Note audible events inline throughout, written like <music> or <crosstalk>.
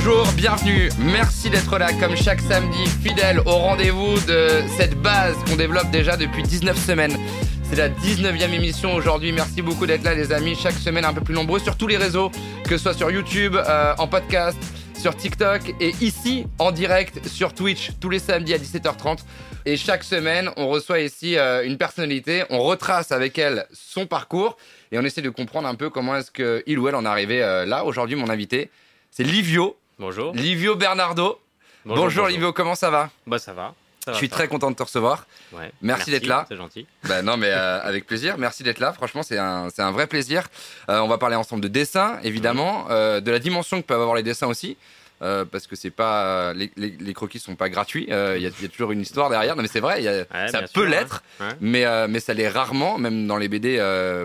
Bonjour, bienvenue, merci d'être là comme chaque samedi, fidèle au rendez-vous de cette base qu'on développe déjà depuis 19 semaines. C'est la 19e émission aujourd'hui, merci beaucoup d'être là les amis, chaque semaine un peu plus nombreux sur tous les réseaux, que ce soit sur YouTube, euh, en podcast, sur TikTok et ici en direct sur Twitch tous les samedis à 17h30. Et chaque semaine, on reçoit ici euh, une personnalité, on retrace avec elle son parcours et on essaie de comprendre un peu comment est-ce qu'il ou elle en est arrivé euh, là. Aujourd'hui, mon invité, c'est Livio. Bonjour. Livio Bernardo. Bonjour, Livio, comment ça va? Bah ça va. ça Je suis très va. content de te recevoir. Ouais. Merci d'être là. C'est gentil. Bah non, mais euh, <laughs> avec plaisir. Merci d'être là. Franchement, c'est un, c'est un vrai plaisir. Euh, on va parler ensemble de dessin, évidemment, euh, de la dimension que peuvent avoir les dessins aussi. Euh, parce que c'est pas les, les, les croquis sont pas gratuits. Euh, Il y, a, il y a toujours une histoire derrière. Non mais c'est vrai, il y a- ça peut l'être. Ouais. mais euh, mais ça l'est rarement. Même dans les BD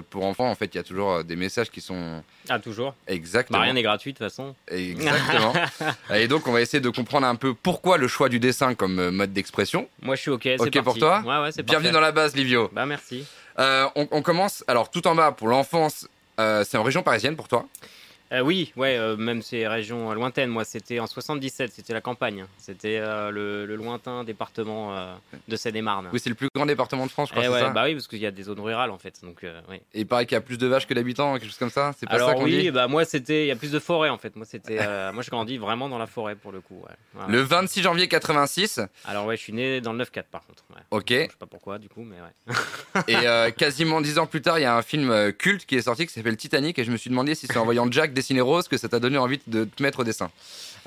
pour enfants, en fait, il y a toujours des messages qui sont Ah toujours. exactement. Bah rien n'est gratuit de toute façon. Exactement. <laughs> Et donc, on va essayer de comprendre un peu pourquoi le choix du dessin comme mode d'expression. Moi je suis ok. c'est Ok pour toi Ouais Bienvenue parfait. dans la base, Livio. Bah merci. On, on commence. Alors, tout en bas pour l'enfance, c'est en région parisienne pour toi. Euh, oui ouais euh, même ces régions euh, lointaines. Moi c'était en 77 c'était la campagne. C'était euh, le, le lointain département de Seine-et-Marne. Oui, c'est le plus grand département de France, je crois. Eh ouais, ça bah oui parce qu'il y a des zones rurales en fait donc oui. Et il paraît qu'il y a plus de vaches que d'habitants, quelque chose comme ça. C'est pas Alors ça qu'on oui dit bah moi c'était il y a plus de forêt en fait. Moi c'était moi je grandis vraiment dans la forêt pour le coup. Ouais. Le ouais. 26 janvier 86. Alors ouais je suis né dans le 9-4 par contre. Ouais. Ok. Je sais pas pourquoi du coup mais ouais. <laughs> Et quasiment dix ans plus tard, il y a un film culte qui est sorti qui s'appelle Titanic. Et je me suis demandé si c'est en voyant Jack rose que ça t'a donné envie de te mettre au dessin.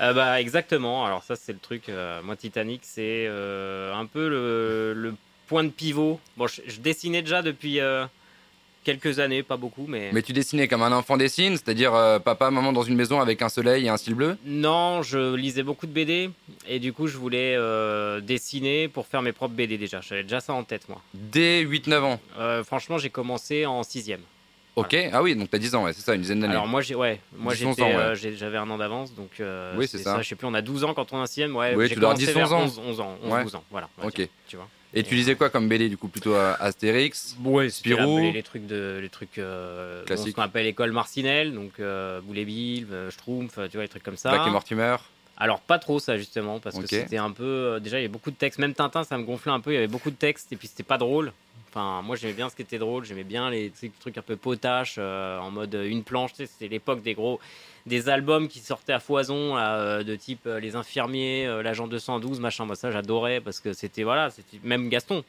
Euh, bah exactement. Alors ça c'est le truc. euh, moi Titanic c'est euh, un peu le, le point de pivot. Bon je, je dessinais déjà depuis quelques années, pas beaucoup, mais, Mais tu dessinais comme un enfant dessine, c'est-à-dire euh, papa, maman dans une maison avec un soleil et un ciel bleu? non, je lisais beaucoup de BD et du coup je voulais euh, dessiner pour faire mes propres BD déjà. J'avais déjà ça en tête moi. Dès 8-9 ans? Euh, franchement j'ai commencé en sixième. Ok. Ah oui, donc t'as 10 ans, ouais, c'est ça, une dizaine d'années. Alors moi j'ai ouais, moi 10, 11 j'étais ans, ouais. euh, j'ai- j'avais un an d'avance donc euh, Oui, c'est ça. Je sais plus, on a 12 ans quand on est en sixième. Ouais, Oui, j'ai tu dois avoir commencé 10, 11 vers ans. 11, 11 ans, 11 Ouais. 12 ans, voilà. Ok. dire, tu vois. Et tu lisais quoi comme BD du coup Plutôt euh, Astérix Ouais, Spirou. les, les trucs de les trucs euh, bon, Classique. ce qu'on appelle école Marcinelle, donc euh, Boulet Bill, euh, Schtroumpf, euh, tu vois les trucs comme ça. Black et Mortimer Alors pas trop ça justement parce que c'était un peu euh, déjà il y avait beaucoup de textes, même Tintin ça me gonflait un peu, il y avait beaucoup de textes et puis c'était pas drôle. Enfin, moi j'aimais bien ce qui était drôle, j'aimais bien les trucs, un peu potaches euh, en mode euh, une planche, tu sais, c'était l'époque des gros des albums qui sortaient à foison là, euh, de type les infirmiers, l'agent 212, machin, moi ça j'adorais parce que c'était voilà, c'était même Gaston.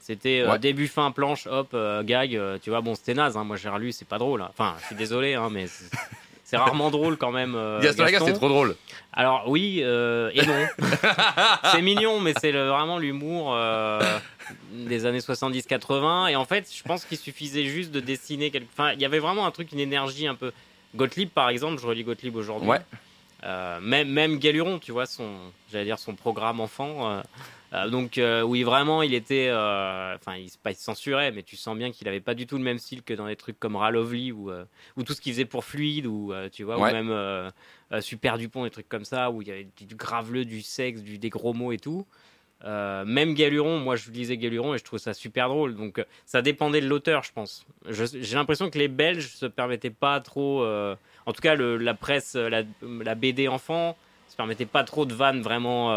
C'était euh, Ouais. début fin planche, hop, euh, gag, euh, tu vois, bon c'était naze, hein, moi j'ai relu, c'est pas drôle. hein. Enfin, je suis désolé hein, mais c'est- rarement drôle quand même. euh, Gaston Lagaffe, c'est trop drôle. alors oui euh, et non. <laughs> c'est mignon, mais c'est vraiment l'humour euh, des années 70-80. Et en fait, je pense qu'il suffisait juste de dessiner quelque... Enfin, il y avait vraiment un truc, une énergie un peu... Gottlieb, par exemple, je relis Gottlieb aujourd'hui. Ouais. Même, même Galuron, tu vois, son, j'allais dire son programme enfant. Euh, donc euh, oui, vraiment, il était... euh, Enfin, il, pas, il se censurait, mais tu sens bien qu'il avait pas du tout le même style que dans des trucs comme Ralovely ou, ou tout ce qu'il faisait pour Fluide, ou tu vois, Ouais. ou même... Super Dupont, des trucs comme ça, où il y avait du, graveleux, du sexe, du, des gros mots et tout. Euh, même Galuron, moi je lisais Galuron et je trouve ça super drôle. Donc euh, ça dépendait de l'auteur, je pense. J'ai l'impression que les Belges se permettaient pas trop, euh, en tout cas le- la presse, la, la BD enfant, se permettait pas trop de vannes vraiment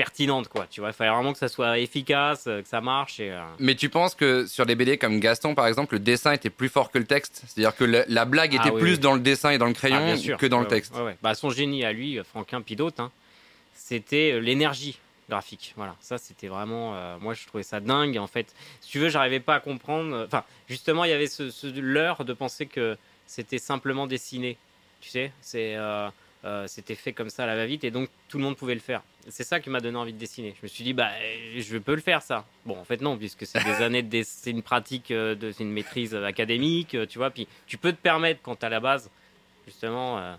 pertinentes, quoi. Tu vois, il fallait vraiment que ça soit efficace, euh, que ça marche. Et, euh, Mais tu penses que sur des BD comme Gaston, par exemple, le dessin était plus fort que le texte? C'est-à-dire que le- la blague Ah était oui, plus oui. dans le dessin et dans le ah, crayon sûr. que dans le texte ouais, ouais. Bah, son génie à lui, Franquin puis d'autres, hein, c'était euh, l'énergie graphique. Voilà, ça c'était vraiment. euh, moi je trouvais ça dingue en fait. Si tu veux, j'arrivais pas à comprendre. Enfin, justement, il y avait ce, ce leurre de penser que c'était simplement dessiné. Tu sais, c'est. euh, euh, c'était fait comme ça à la va-vite et donc tout le monde pouvait le faire. C'est ça qui m'a donné envie de dessiner. Je me suis dit, bah, euh, je peux le faire ça. Bon, en fait, non, puisque c'est des <laughs> années de c'est une pratique, euh, de, c'est une maîtrise académique, tu vois. Puis tu peux te permettre, quand tu à la base, justement, euh,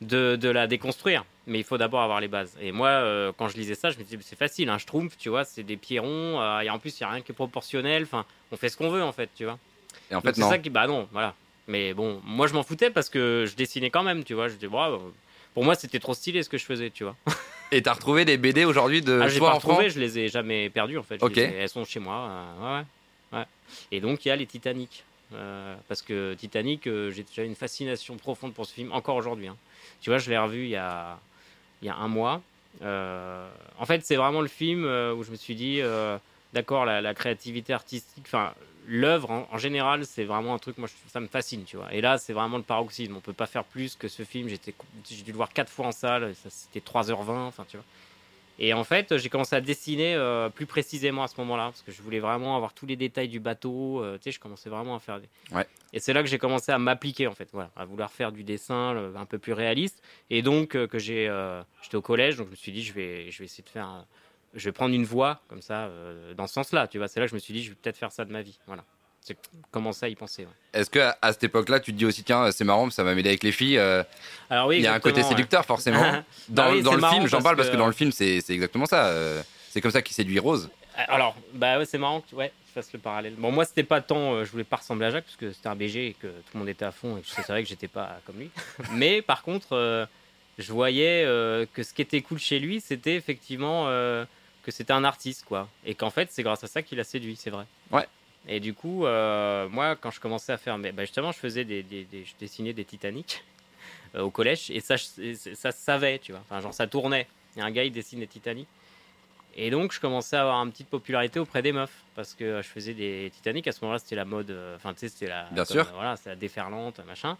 de, de la déconstruire. Mais il faut d'abord avoir les bases. Et moi, euh, quand je lisais ça, je me disais, c'est facile, un schtroumpf, tu vois, c'est des pieds ronds, euh, et en plus, il n'y a rien qui est proportionnel. Enfin, on fait ce qu'on veut, en fait, tu vois. Et en fait, c'est non. ça qui, bah non, voilà. Mais bon, moi, je m'en foutais parce que je dessinais quand même, tu vois. Je disais, euh, pour moi, c'était trop stylé ce que je faisais, tu vois. <laughs> Et t'as retrouvé des BD aujourd'hui de Ah, j'ai toi pas retrouvé, je les ai jamais perdues en fait. Je Ok. les ai- elles sont chez moi. euh, ouais, ouais, ouais. Et donc il y a les Titanic. Euh, parce que Titanic, euh, j'ai déjà une fascination profonde pour ce film, encore aujourd'hui. hein. Tu vois, je l'ai revu il y a, il y a un mois. Euh, en fait, c'est vraiment le film où je me suis dit, d'accord, la, la créativité artistique, enfin, l'œuvre en, en général, c'est vraiment un truc, moi, je- ça me fascine, tu vois. Et là, c'est vraiment le paroxysme. On peut pas faire plus que ce film. J'ai dû le voir quatre fois en salle. C'était 3h20, enfin, tu vois. Et en fait, j'ai commencé à dessiner euh, plus précisément à ce moment-là, parce que je voulais vraiment avoir tous les détails du bateau. euh, tu sais, je commençais vraiment à faire des. Ouais. Et c'est là que j'ai commencé à m'appliquer, en fait, voilà, à vouloir faire du dessin euh, un peu plus réaliste. Et donc, euh, que j'ai, j'étais au collège, donc je me suis dit, je vais, je vais essayer de faire, je vais prendre une voie comme ça, euh, dans ce sens-là, tu vois. C'est là que je me suis dit, je vais peut-être faire ça de ma vie, voilà. C'est commencer à y penser. ouais. Est-ce que à, à cette époque-là, tu te dis aussi, tiens, c'est marrant, ça va m'aider avec les filles euh, Alors oui, Il y a un côté ouais. séducteur, forcément. <laughs> Dans, Bah oui, dans c'est le film, j'en parle parce que- dans le film, c'est exactement ça. euh, c'est comme ça qu'il séduit Rose. Alors, bah ouais, c'est marrant que tu ouais, fasses le parallèle. Bon, moi, c'était pas tant, euh, je voulais pas ressembler à Jacques, parce que c'était un BG et que tout le monde était à fond, et que c'est vrai que j'étais pas comme lui. <laughs> Mais par contre, euh, je voyais euh, que ce qui était cool chez lui, c'était effectivement que c'était un artiste, quoi. Et qu'en fait, c'est grâce à ça qu'il a séduit, c'est vrai. Ouais. Et du coup, euh, moi, quand je commençais à faire, mais, bah, justement, je faisais des, des- des- je dessinais des Titanic <laughs> euh, au collège, et ça, je- ça se savait, tu vois. Enfin, genre, ça tournait. Il y a un gars, il dessine des Titanic. Et donc, je commençais à avoir une petite popularité auprès des meufs parce que je faisais des Titanic. À ce moment-là, c'était la mode. euh, Enfin, tu sais, c'était la. Bien comme, sûr. euh, Voilà, la déferlante, machin.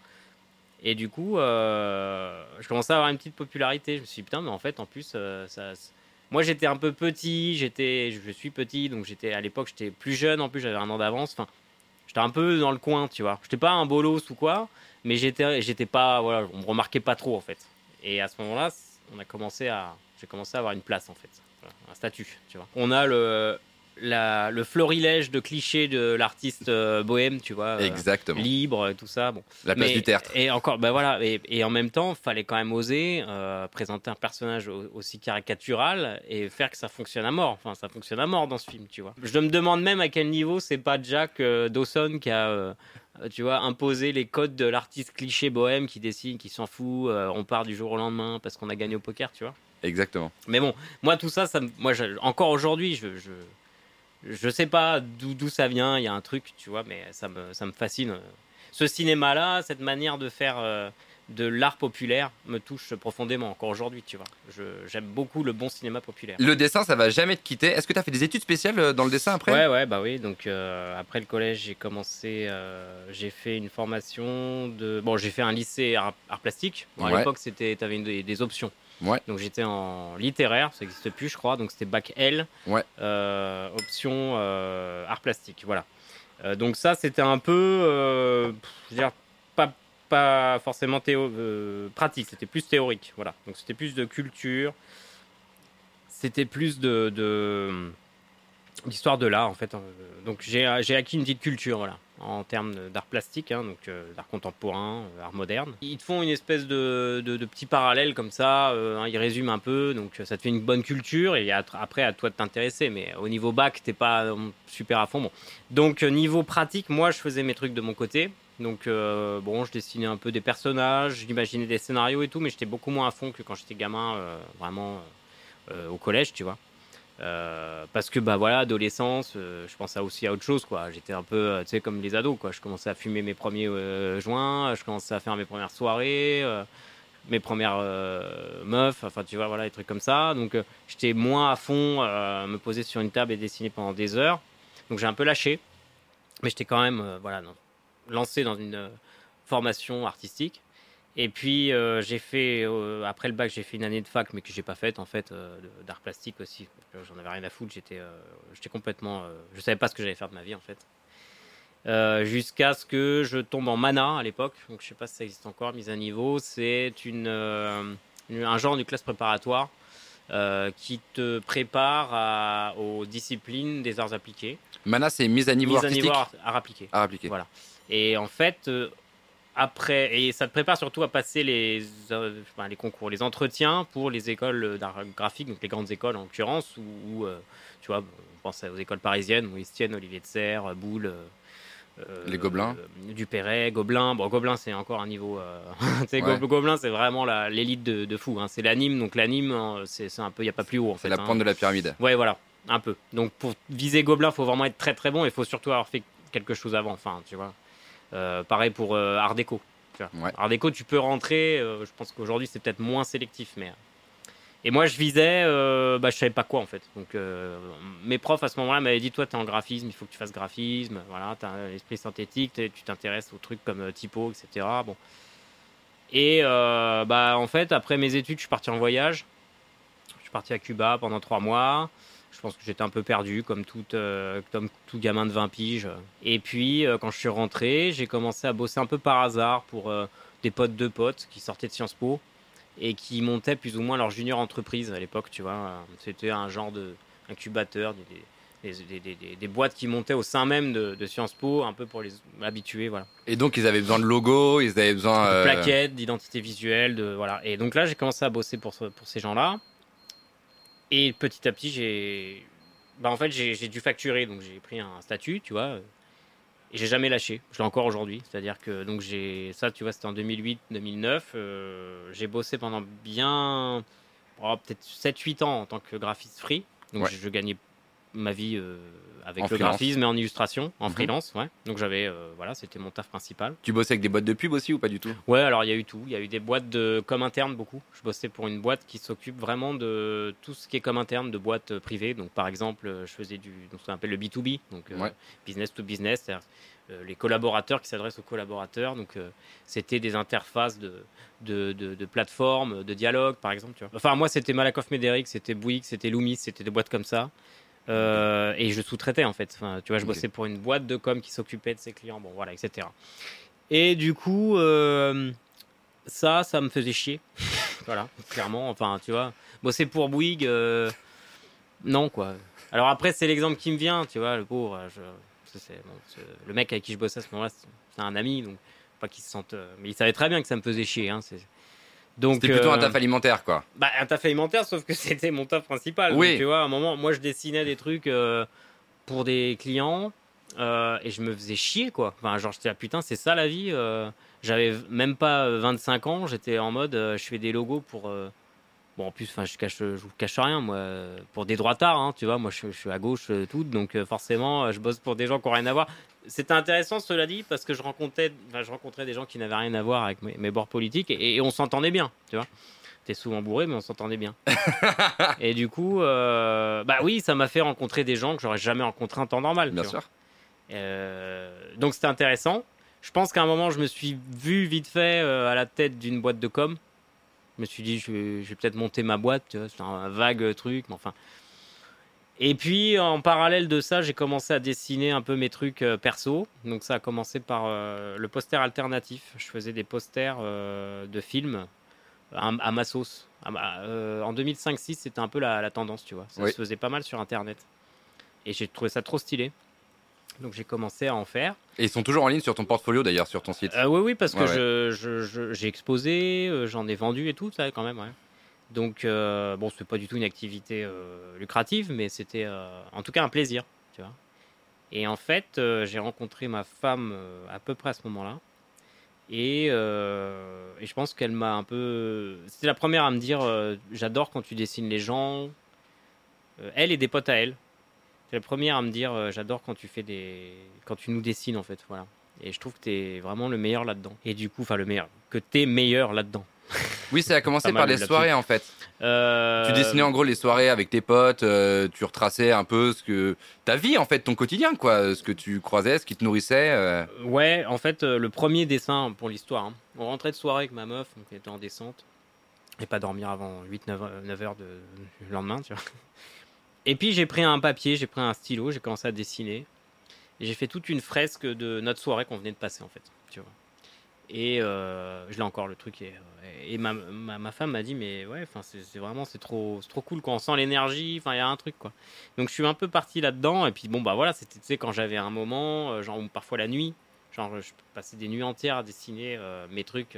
Et du coup, euh, je commençais à avoir une petite popularité. Je me suis dit, putain, mais en fait, en plus, euh, ça. Moi, j'étais un peu petit. J'étais, je suis petit, donc j'étais à l'époque, j'étais plus jeune. En plus, j'avais un an d'avance. Enfin, j'étais un peu dans le coin, tu vois. J'étais pas un bolos ou quoi, mais j'étais, j'étais pas. Voilà, on me remarquait pas trop en fait. Et à ce moment-là, on a commencé à, j'ai commencé à avoir une place en fait, un statut, tu vois. On a le, la, le florilège de clichés de l'artiste euh, bohème, tu vois, euh, Exactement. libre, tout ça. Bon. La place Mais- du théâtre. Et encore, ben voilà, et, et en même temps, fallait quand même oser euh, présenter un personnage au- aussi caricatural et faire que ça fonctionne à mort. Enfin, ça fonctionne à mort dans ce film, tu vois. Je me demande même à quel niveau c'est pas Jack Dawson qui a, tu vois, imposé les codes de l'artiste cliché bohème qui dessine, qui s'en fout. euh, on part du jour au lendemain parce qu'on a gagné au poker, tu vois. Exactement. Mais bon, moi tout ça, ça moi je- encore aujourd'hui, je, je je sais pas d'où ça vient. Il y a un truc, tu vois, mais ça me ça me fascine. Ce cinéma-là, cette manière de faire euh, de l'art populaire me touche profondément encore aujourd'hui, tu vois. J'aime beaucoup le bon cinéma populaire. Le dessin, ça va jamais te quitter. Est-ce que tu as fait des études spéciales euh, dans le dessin après? Ouais, ouais, bah oui. Donc euh, après le collège, j'ai commencé, euh, j'ai fait une formation de. Bon, j'ai fait un lycée art, art plastique. Bon, à Ouais. l'époque, c'était, une- des, des options. Ouais. Donc j'étais en littéraire, ça n'existe plus, je crois. Donc c'était bac L. Ouais. Euh, option euh, art plastique, voilà. Euh, donc ça, c'était un peu, pff, je veux dire, pas pas forcément théo pratique, c'était plus théorique, voilà. Donc c'était plus de culture, c'était plus de, de l'histoire de l'art en fait. Euh, Donc j'ai j'ai acquis une petite culture voilà en termes d'art plastique, hein, donc euh, d'art contemporain, euh, art moderne. Ils te font une espèce de, de, de petit parallèle comme ça, euh, hein, ils résument un peu, donc euh, ça te fait une bonne culture et à- après à toi de t'intéresser. Mais au niveau bac, t'es pas euh, super à fond. Donc niveau pratique, moi je faisais mes trucs de mon côté. Donc bon, je dessinais un peu des personnages, j'imaginais des scénarios et tout, mais j'étais beaucoup moins à fond que quand j'étais gamin, vraiment au collège, tu vois. Euh, parce que bah voilà, adolescence, euh, je pensais aussi à autre chose quoi. J'étais un peu, euh, tu sais, comme les ados quoi. Je commençais à fumer mes premiers euh, joints, je commençais à faire mes premières soirées, mes premières meufs, enfin tu vois voilà, des trucs comme ça. Donc j'étais moins à fond, me poser sur une table et dessiner pendant des heures. Donc j'ai un peu lâché, mais j'étais quand même voilà lancé dans une formation artistique. Et puis euh, j'ai fait euh, après le bac j'ai fait une année de fac mais que j'ai pas faite en fait euh, d'art plastique aussi. Que J'en avais rien à foutre. J'étais euh, j'étais complètement euh, je savais pas ce que j'allais faire de ma vie en fait. Euh, Jusqu'à ce que je tombe en mana à l'époque. Donc je sais pas si ça existe encore mise à niveau. C'est une, euh, une- un genre de classe préparatoire euh, qui te prépare à- aux disciplines des arts appliqués. Mana, c'est mise à niveau mise à niveau art, art appliqué. Art appliqué. Voilà. Et en fait, euh, après, et ça te prépare surtout à passer les, euh, les concours, les entretiens pour les écoles d'art graphique, donc les grandes écoles en l'occurrence, où, où, euh, tu vois, on pense aux écoles parisiennes, où Estienne, Olivier de Serre, Boulle. euh, Les Gobelins. Dupéret, Gobelin. Bon, Gobelin, c'est encore un niveau. <laughs> Ouais. Go- Gobelin, c'est vraiment l'élite de, de fou. hein. C'est l'anime, donc l'anime, hein, c'est un peu, il n'y a pas plus haut en C'est la hein. pointe de la pyramide. Ouais, voilà, un peu. Donc pour viser Gobelin, faut vraiment être très très bon et il faut surtout avoir fait quelque chose avant. Enfin, tu vois. Euh, pareil pour euh, Art déco. tu vois. Ouais. Art déco, tu peux rentrer. euh, je pense qu'aujourd'hui, c'est peut-être moins sélectif, mais. Et moi, je visais, euh, bah, je savais pas quoi en fait. Donc, euh, mes profs à ce moment-là m'avaient dit Toi, tu es en graphisme, il faut que tu fasses graphisme. Voilà, tu as l'esprit synthétique, tu t'intéresses aux trucs comme typo, etc. Bon. Et euh, bah, en fait, après mes études, je suis parti en voyage. Je suis parti à Cuba pendant trois mois. Je pense que j'étais un peu perdu, comme tout, euh, comme tout gamin de 20 piges. Et puis, euh, quand je suis rentré, j'ai commencé à bosser un peu par hasard pour euh, des potes de potes qui sortaient de Sciences Po et qui montaient plus ou moins leur junior entreprise à l'époque, tu vois. C'était un genre de incubateur, des, des, boîtes qui montaient au sein même de, de Sciences Po, un peu pour les habituer, voilà. Et donc, ils avaient besoin de logo, ils avaient besoin. De plaquettes, d'identité visuelle, de voilà. Et donc là, j'ai commencé à bosser pour, pour ces gens-là. Et petit à petit, j'ai, bah en fait, j'ai dû facturer. Donc j'ai pris un statut, tu vois. Et j'ai jamais lâché. Je l'ai encore aujourd'hui. C'est-à-dire que donc j'ai ça, tu vois, c'était en 2008-2009. euh, j'ai bossé pendant bien, oh, peut-être 7-8 ans en tant que graphiste free. Donc Ouais. je, je gagnais ma vie euh, avec En le freelance. graphisme et en illustration, en Mhm. freelance. Ouais. Donc j'avais, euh, voilà, c'était mon taf principal. Tu bossais avec des boîtes de pub aussi ou pas du tout? Ouais, alors il y a eu tout. Il y a eu des boîtes de com interne beaucoup. Je bossais pour une boîte qui s'occupe vraiment de tout ce qui est com interne de boîtes euh, privées. Donc par exemple, je faisais du donc, ce qu'on appelle le B2B, donc euh, Ouais. business to business, c'est-à-dire euh, les collaborateurs qui s'adressent aux collaborateurs. Donc c'était des interfaces de, de, de, de plateformes, de dialogue par exemple. Tu vois. Enfin moi c'était Malakoff Médéric, c'était Bouygues, c'était Loomis, c'était des boîtes comme ça. Euh, et je sous-traitais en fait. Enfin, tu vois, je bossais pour une boîte de com qui s'occupait de ses clients. Bon, voilà, etc. Et du coup, euh, ça, ça me faisait chier. <laughs> voilà, clairement. Enfin, tu vois, bosser pour Bouygues, euh, non, quoi. Alors après, c'est l'exemple qui me vient, tu vois, le pauvre. Je, c'est- c'est- bon, c'est- le mec avec qui je bossais à ce moment-là, c'est un ami, donc pas qu'il se sente. mais il savait très bien que ça me faisait chier. Hein, c'est- donc, C'était plutôt un euh, taf alimentaire, quoi. bah, un taf alimentaire, sauf que <laughs> c'était mon taf principal. Oui. Donc, tu vois, à un moment, moi, je dessinais des trucs euh, pour des clients euh, et je me faisais chier, quoi. Enfin, genre, j'étais là, putain, c'est ça la vie. J'avais même pas euh, 25 ans, j'étais en mode, je fais des logos pour. Bon, en plus, enfin, je cache, je vous cache rien, moi, pour des droitards, hein, tu vois, moi, je, je suis à gauche, euh, tout, donc euh, forcément, euh, je bosse pour des gens qui n'ont rien à voir. C'était intéressant, cela dit, parce que je rencontrais, enfin, je rencontrais des gens qui n'avaient rien à voir avec mes, mes bords politiques et, et on s'entendait bien, tu vois. T'es souvent bourré, mais on s'entendait bien. <laughs> et du coup, euh, bah oui, ça m'a fait rencontrer des gens que j'aurais jamais rencontrés en temps normal. Bien sûr. Donc c'était intéressant. Je pense qu'à un moment, je me suis vu vite fait à la tête d'une boîte de com. Je me suis dit, je vais, peut-être monter ma boîte, c'est un vague truc, mais enfin. Et puis, en parallèle de ça, j'ai commencé à dessiner un peu mes trucs euh, perso. Donc, ça a commencé par euh, le poster alternatif. Je faisais des posters euh, de films à, à ma sauce. À ma- en 2005-6, c'était un peu la, la tendance, tu vois. Ça Oui. se faisait pas mal sur Internet. Et j'ai trouvé ça trop stylé. Donc, j'ai commencé à en faire. Et ils sont toujours en ligne sur ton portfolio, d'ailleurs, sur ton site. Euh, oui, oui, parce que Ouais, je- je- je- j'ai exposé, euh, j'en ai vendu et tout, ça quand même. Ouais. Donc, euh, bon, c'est pas du tout une activité euh, lucrative, mais c'était en tout cas un plaisir, tu vois. Et en fait, j'ai rencontré ma femme à peu près à ce moment-là. Et, et je pense qu'elle m'a un peu. C'était la première à me dire J'adore quand tu dessines les gens. Elle et des potes à elle. C'est la première à me dire euh, J'adore quand tu fais des. Quand tu nous dessines, en fait. Voilà. Et je trouve que t'es vraiment le meilleur là-dedans. Et du coup, enfin, le meilleur. Que t'es meilleur là-dedans. Oui, ça a <laughs> commencé par là-dessus. soirées, en fait. Euh, Tu dessinais en gros les soirées avec tes potes, euh, tu retraçais un peu ce que ta vie en fait, ton quotidien quoi, ce que tu croisais, ce qui te nourrissait. euh. Ouais, en fait, euh, le premier dessin pour l'histoire. hein. On rentrait de soirée avec ma meuf, donc elle était en descente. Et pas dormir avant 8-9 heures de, du lendemain, tu vois. Et puis j'ai pris un papier, j'ai pris un stylo, j'ai commencé à dessiner. Et j'ai fait toute une fresque de notre soirée qu'on venait de passer, en fait. Et euh, je l'ai encore le truc. Et, euh, et ma, ma, ma femme m'a dit, mais ouais, c'est vraiment, c'est trop, trop cool quand on sent l'énergie. Enfin, il y a un truc, quoi. Donc je suis un peu parti là-dedans. Et puis bon, bah voilà, c'était, quand j'avais un moment, euh, genre parfois la nuit, genre je passais des nuits entières à dessiner mes trucs.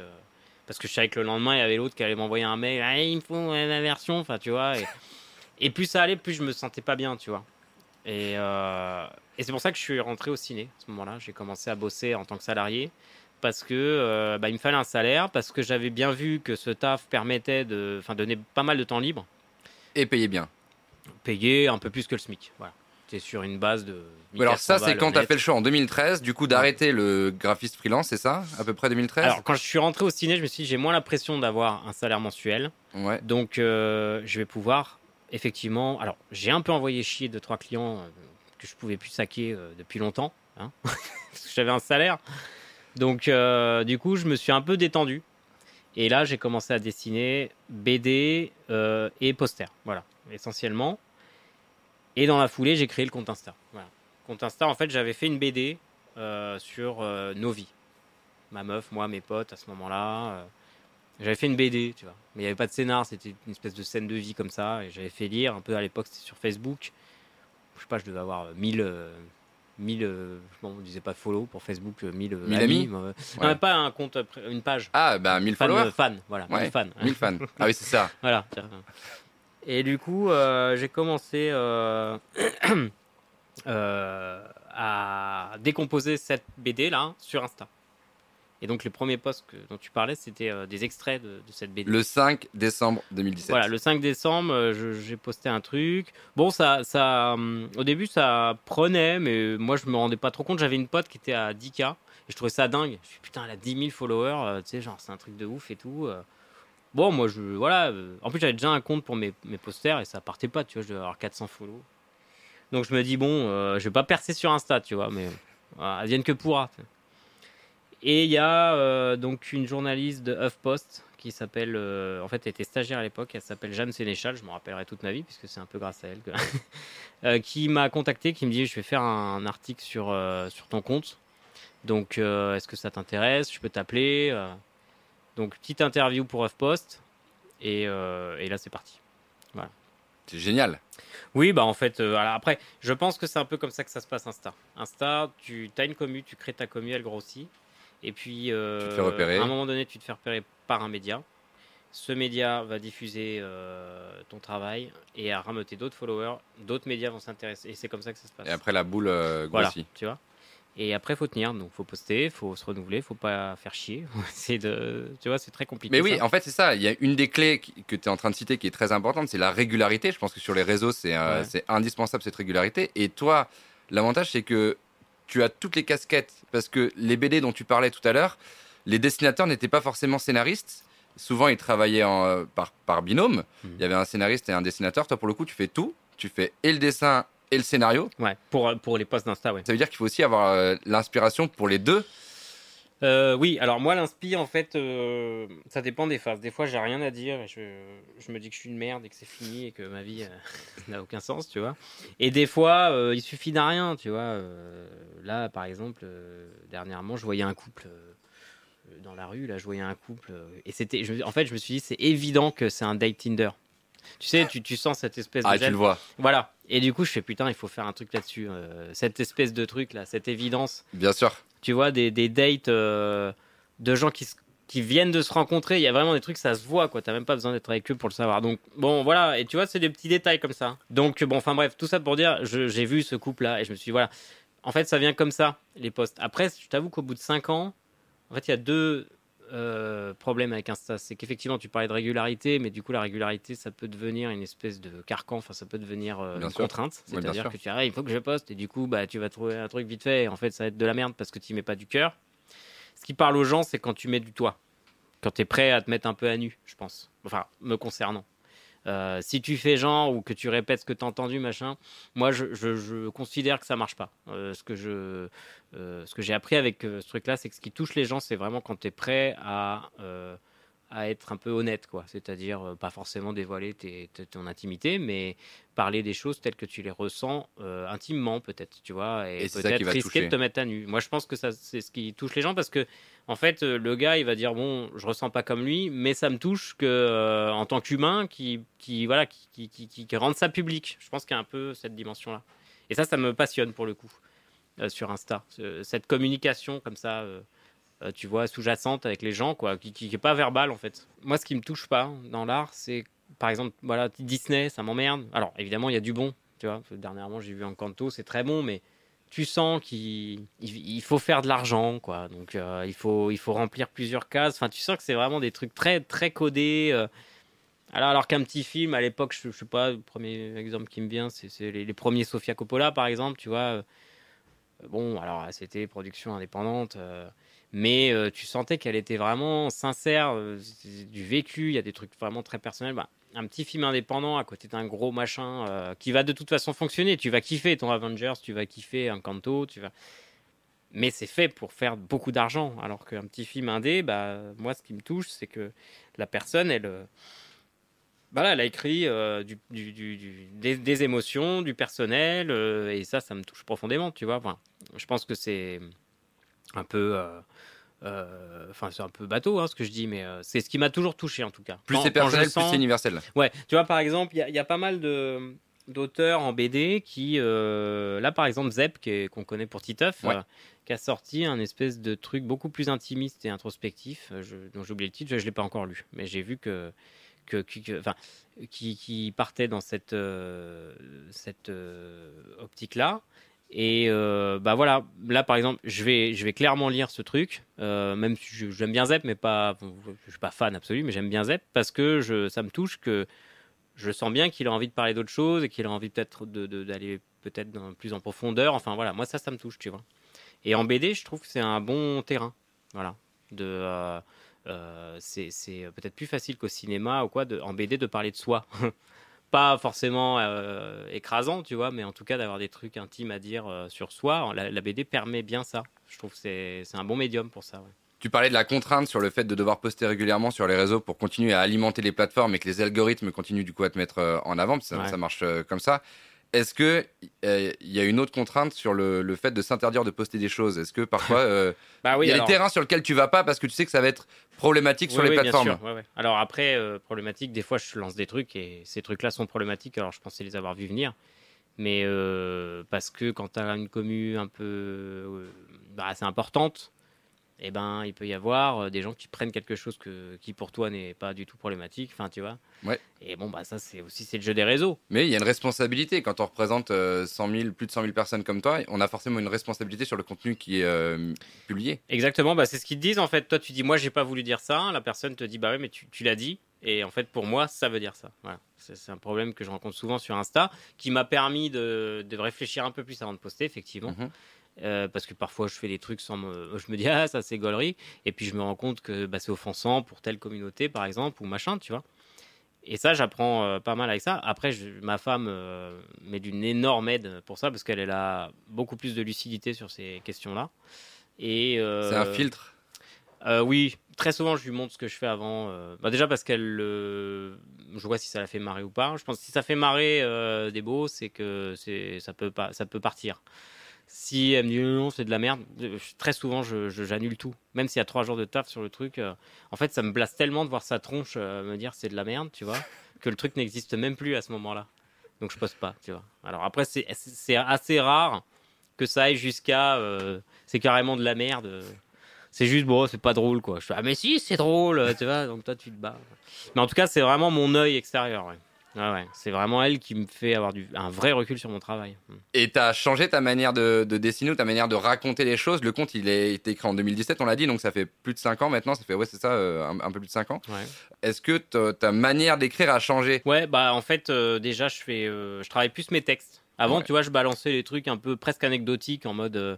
parce que je savais que le lendemain, il y avait l'autre qui allait m'envoyer un mail. Ah, il me faut la version. Enfin, tu vois. Et plus ça allait, plus je me sentais pas bien, tu vois. Et, euh, et c'est pour ça que je suis rentré au ciné à ce moment-là. J'ai commencé à bosser en tant que salarié parce que euh, bah, il me fallait un salaire, parce que j'avais bien vu que ce taf permettait de, donner pas mal de temps libre, Et payé bien. payer un peu plus que le SMIC. Voilà. tu es sur une base de. alors ça, c'est quand tu as net. fait le choix en 2013, du coup d'arrêter le graphiste freelance, c'est ça? À peu près 2013 Alors, quand je suis rentré au ciné, je me suis dit, j'ai moins la pression d'avoir un salaire mensuel. Ouais. Donc, euh, je vais pouvoir, effectivement. Alors, j'ai un peu envoyé chier deux, trois clients euh, que je pouvais plus saquer euh, depuis longtemps. hein, <laughs> j'avais un salaire. Donc, euh, du coup, je me suis un peu détendu. Et là, j'ai commencé à dessiner BD et posters. Voilà, essentiellement. Et dans la foulée, j'ai créé le compte Insta. Compte Insta, en fait, j'avais fait une BD sur nos vies. Ma meuf, moi, mes potes à ce moment-là. J'avais fait une BD, tu vois. Mais il n'y avait pas de scénar, c'était une espèce de scène de vie comme ça. Et j'avais fait lire un peu à l'époque, c'était sur Facebook. Je sais pas, je devais avoir euh, 1000. euh, 1000 euh, bon, on disait pas follow pour Facebook, euh, 1000 euh, 1000 amis euh, Ouais. Non, pas un compte, euh, une page. Ah, bah 1000 Fan, followers euh, fan, voilà, Ouais. 1000 fans. 1000 fans. Ah oui, c'est ça. <laughs> Voilà. Et du coup, euh, j'ai commencé euh, <clears throat> euh, à décomposer cette BD là sur Insta. Et donc les premiers posts que- dont tu parlais, c'était euh, des extraits de, de cette BD. Le 5 décembre 2017. Voilà, le 5 décembre, euh, j'ai posté un truc. Bon, ça, ça, hum, au début, ça prenait, mais moi, je me rendais pas trop compte. J'avais une pote qui était à 10K et je trouvais ça dingue. Je me suis dit, putain, elle a 10 000 followers, euh, tu sais, genre, c'est un truc de ouf et tout. euh. Bon, moi, je, voilà. euh, en plus, j'avais déjà un compte pour mes, mes posters et ça partait pas, tu vois, je devais avoir 400 follow. Donc, je me dis, bon, euh, je vais pas percer sur Insta, tu vois, mais advienne que pourra. tu sais. Et il y a euh, donc une journaliste de HuffPost qui s'appelle, euh, en fait, elle était stagiaire à l'époque, elle s'appelle Jeanne Sénéchal, je m'en rappellerai toute ma vie puisque c'est un peu grâce à elle, que- <laughs> euh, qui m'a contacté, qui me dit, je vais faire un, article sur, euh, sur ton compte. Donc, est-ce que ça t'intéresse? Je peux t'appeler. Donc, petite interview pour HuffPost. Et, et là, c'est parti. C'est génial. Oui, bah en fait, après, je pense que c'est un peu comme ça que ça se passe Insta. Insta, tu as une commu, tu crées ta commu, elle grossit. Et puis, euh, à un moment donné, tu te fais repérer par un média. Ce média va diffuser euh, ton travail et à rameuter d'autres followers. D'autres médias vont s'intéresser. Et c'est comme ça que ça se passe. Et après, la boule euh, voilà, tu vois. Et après, faut tenir. Donc, faut poster, faut se renouveler, faut pas faire chier. <laughs> c'est de, tu vois, c'est très compliqué. Mais oui, ça. en fait, c'est ça. Il y a une des clés que tu es en train de citer qui est très importante, c'est la régularité. Je pense que sur les réseaux, c'est euh, Ouais. indispensable cette régularité. Et toi, l'avantage, c'est que tu as toutes les casquettes. Parce que les BD dont tu parlais tout à l'heure, les dessinateurs n'étaient pas forcément scénaristes. Souvent, ils travaillaient en, euh, par, par binôme. Mhm. Il y avait un scénariste et un dessinateur. Toi, pour le coup, tu fais tout. Tu fais et le dessin et le scénario. Ouais, pour, pour les posts d'Insta, ouais. Ça veut dire qu'il faut aussi avoir euh, l'inspiration pour les deux. Euh, oui, alors moi, l'inspi, en fait, euh, ça dépend des phases. Des fois, j'ai rien à dire et je, je me dis que je suis une merde et que c'est fini et que ma vie euh, <laughs> n'a aucun sens, tu vois. Et des fois, il suffit d'un rien, tu vois. Là, par exemple, dernièrement, je voyais un couple dans la rue, là, je voyais un couple et c'était, en fait, je me suis dit, c'est évident que c'est un date Tinder. Tu sais, tu, tu sens cette espèce de Ah, tu le vois. Voilà. Et du coup, je fais putain, il faut faire un truc là-dessus. cette espèce de truc là, cette évidence Bien sûr. Tu vois, des, des dates euh, de gens qui, qui viennent de se rencontrer. Il y a vraiment des trucs, ça se voit, quoi. T'as même pas besoin d'être avec eux pour le savoir. Donc, bon, voilà. Et tu vois, c'est des petits détails comme ça. Donc, bon, enfin, bref, tout ça pour dire, j'ai vu ce couple-là et je me suis dit, voilà. En fait, ça vient comme ça, les posts. Après, je t'avoue qu'au bout de 5 ans, en fait, il y a deux euh, problèmes avec Insta. C'est qu'effectivement, tu parlais de régularité, mais du coup, la régularité, ça peut devenir une espèce de carcan. Enfin, ça peut devenir euh, une sûr. contrainte. C'est-à-dire que tu dis, ah, il faut que je poste. Et du coup, bah, tu vas trouver un truc vite fait. Et en fait, ça va être de la merde parce que tu mets pas du cœur. Ce qui parle aux gens, c'est quand tu mets du toi. Quand tu es prêt à te mettre un peu à nu, je pense. Enfin, me concernant. Euh, si tu fais genre ou que tu répètes ce que tu as entendu, machin, moi je, je- considère que ça marche pas. Euh, ce que euh, ce que j'ai appris avec ce truc-là, c'est que ce qui touche les gens, c'est vraiment quand tu es prêt à, à être un peu honnête, quoi. C'est-à-dire euh, pas forcément dévoiler tes- tes- ton intimité, mais parler des choses telles que tu les ressens euh, intimement, peut-être, tu vois, et, peut-être risquer toucher. de te mettre à nu. Moi, je pense que ça, c'est ce qui touche les gens parce que en fait, euh, le gars, il va dire bon, je ressens pas comme lui, mais ça me touche que euh, en tant qu'humain, qui, qui voilà, qui, qui, qui, rende ça public. Je pense qu'il y a un peu cette dimension-là. Et ça, ça me passionne pour le coup sur Insta. Ce- cette communication comme ça, euh, tu vois, sous-jacente avec les gens, quoi, qui, qui, qui est pas verbale en fait. Moi, ce qui me touche pas dans l'art, c'est par exemple, voilà, Disney, ça m'emmerde. Alors, évidemment, il y a du bon, tu vois. Dernièrement, j'ai vu Encanto, c'est très bon, mais tu sens qu'il il- il faut faire de l'argent, quoi. Donc, euh, il, faut, il faut remplir plusieurs cases. Enfin, tu sens que c'est vraiment des trucs très, très codés. euh. Alors, alors qu'un petit film, à l'époque, je, je sais pas, le premier exemple qui me vient, c'est les, premiers Sofia Coppola, par exemple, tu vois. Bon, alors c'était production indépendante, mais euh, tu sentais qu'elle était vraiment sincère, euh, du vécu, il y a des trucs vraiment très personnels. Bah, un petit film indépendant à côté d'un gros machin euh, qui va de toute façon fonctionner. Tu vas kiffer ton Avengers, tu vas kiffer un Kanto, tu vas. Mais c'est fait pour faire beaucoup d'argent. Alors qu'un petit film indé, bah, moi, ce qui me touche, c'est que la personne, elle, voilà, elle a écrit des, des émotions, du personnel, et ça, ça me touche profondément, tu vois. Enfin, je pense que c'est un peu. euh, euh, Enfin, c'est un peu bateau hein, ce que je dis, mais euh, c'est ce qui m'a toujours touché en tout cas. Plus c'est personnel, plus c'est universel. Ouais, tu vois, par exemple, il y, a- il y a pas mal de d'auteurs en BD qui, là par exemple Zep, qui est- qu'on connaît pour Titeuf, Ouais. qui a sorti un espèce de truc beaucoup plus intimiste et introspectif, je, dont j'ai oublié le titre, je, ne l'ai pas encore lu, mais j'ai vu que, que, que- que- enfin, qui, qui partait dans cette, euh, cette euh, optique-là. Et euh, bah voilà, là par exemple, je vais, je vais clairement lire ce truc, euh, même si j'aime bien Zep, mais pas, je suis pas fan absolu, mais j'aime bien Zep parce que je, ça me touche que je sens bien qu'il a envie de parler d'autre chose et qu'il a envie peut-être d'aller peut-être plus en profondeur. Enfin voilà, moi ça, ça me touche, tu vois. Et en BD, je trouve que c'est un bon terrain, voilà. De, euh, euh, c'est peut-être plus facile qu'au cinéma ou quoi, de, en BD, de parler de soi. <laughs> Pas forcément euh, écrasant, tu vois, mais en tout cas d'avoir des trucs intimes à dire euh, sur soi. La, la BD permet bien ça. Je trouve que c'est c'est un bon médium pour ça. ouais. Tu parlais de la contrainte sur le fait de devoir poster régulièrement sur les réseaux pour continuer à alimenter les plateformes et que les algorithmes continuent du coup à te mettre euh, en avant, parce que ça, Ouais. ça marche comme ça. Est-ce que euh, il y a une autre contrainte sur le, le fait de s'interdire de poster des choses? Est-ce que parfois euh, <laughs> Bah il y a alors- des terrains sur lesquels tu vas pas parce que tu sais que ça va être problématique sur Oui, les oui, plateformes? Bien sûr, ouais, ouais. Alors après, euh, problématique, des fois je lance des trucs et ces trucs-là sont problématiques, alors je pensais les avoir vus venir. Mais euh, parce que quand tu as une commu un peu euh, bah, assez importante, eh ben, il peut y avoir euh, des gens qui prennent quelque chose que, qui pour toi n'est pas du tout problématique, enfin tu vois. Ouais. Et bon, bah ça c'est aussi c'est le jeu des réseaux. Mais il y a une responsabilité quand on représente euh, 100 000, plus de 100 000 personnes comme toi. On a forcément une responsabilité sur le contenu qui est euh, publié. Exactement, bah, c'est ce qu'ils te disent en fait. Toi tu dis moi j'ai pas voulu dire ça, la personne te dit bah ouais mais tu, tu l'as dit. Et en fait pour moi ça veut dire ça. Voilà. C'est un problème que je rencontre souvent sur Insta qui m'a permis de, de réfléchir un peu plus avant de poster effectivement. Mhm. Euh, parce que parfois je fais des trucs sans me... <laughs> Je me dis ah ça c'est gaulerie et puis je me rends compte que bah, c'est offensant pour telle communauté par exemple ou machin tu vois. Et ça j'apprends euh, pas mal avec ça. Après je- ma femme euh, m'est d'une énorme aide pour ça parce qu'elle elle a beaucoup plus de lucidité sur ces questions là. Et euh, C'est un filtre? oui, très souvent je lui montre ce que je fais avant. bah, déjà parce qu'elle, je vois si ça la fait marrer ou pas. Je pense que si ça fait marrer des beaux, c'est que c'est ça peut pas, ça peut partir. Si elle me dit non, c'est de la merde, très souvent j'annule tout. Même s'il y a trois jours de taf sur le truc, euh, en fait ça me blase tellement de voir sa tronche euh, me dire c'est de la merde, tu vois, <laughs> que le truc n'existe même plus à ce moment-là. Donc je poste pas, tu vois. Alors après c'est, assez rare que ça aille jusqu'à euh, c'est carrément de la merde. c'est juste bon, c'est pas drôle quoi. Je fais ah mais si c'est drôle, tu vois. Donc toi tu te bats. Mais en tout cas c'est vraiment mon œil extérieur. Ouais. Ouais, ouais. C'est vraiment elle qui me fait avoir du, un vrai recul sur mon travail. Mm. Et tu as changé ta manière de, de dessiner ou ta manière de raconter les choses? Le conte, il a été écrit en 2017, on l'a dit, donc ça fait plus de 5 ans maintenant. Ça fait, ouais, c'est ça, euh, un, un peu plus de 5 ans. Ouais. Est-ce que ta- manière d'écrire a changé? Ouais, bah en fait euh, déjà je fais, euh, je travaille plus mes textes. Avant Ouais. tu vois je balançais les trucs un peu presque anecdotiques en mode euh,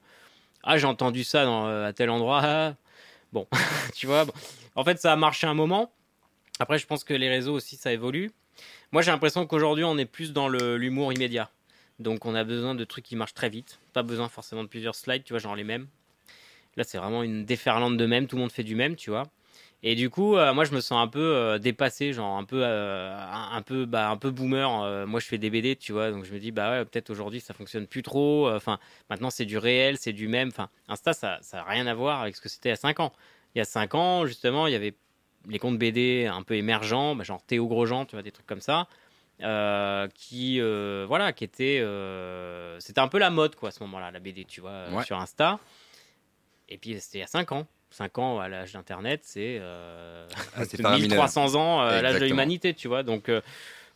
ah j'ai entendu ça dans, à tel endroit. ah. Bon, <laughs> tu vois. bon. En fait ça a marché un moment. Après je pense que les réseaux aussi ça évolue. Moi j'ai l'impression qu'aujourd'hui on est plus dans l'humour immédiat. Donc on a besoin de trucs qui marchent très vite. Pas besoin forcément de plusieurs slides, tu vois, genre les mêmes. Là c'est vraiment une déferlante de mêmes, tout le monde fait du même, tu vois. Et du coup, euh, moi, je me sens un peu euh, dépassé, genre un peu, euh, un, peu, bah, un peu boomer. Moi, je fais des BD, tu vois, donc je me dis, bah ouais, peut-être aujourd'hui, ça fonctionne plus trop. Enfin, maintenant, c'est du réel, c'est du même. Enfin, Insta, ça, ça a rien à voir avec ce que c'était il y a 5 ans. Il y a 5 ans, justement, il y avait les comptes BD un peu émergents, bah, genre Théo Grosjean, tu vois, des trucs comme ça, euh, qui, euh, voilà, qui étaient, euh, c'était un peu la mode, quoi, à ce moment-là, la BD, tu vois, Ouais. sur Insta. Et puis, c'était il y a 5 ans. 5 ans à l'âge d'Internet, c'est Ah, c'est <laughs> faramineux. 1300 ans à l'âge de l'humanité, tu vois. Donc, il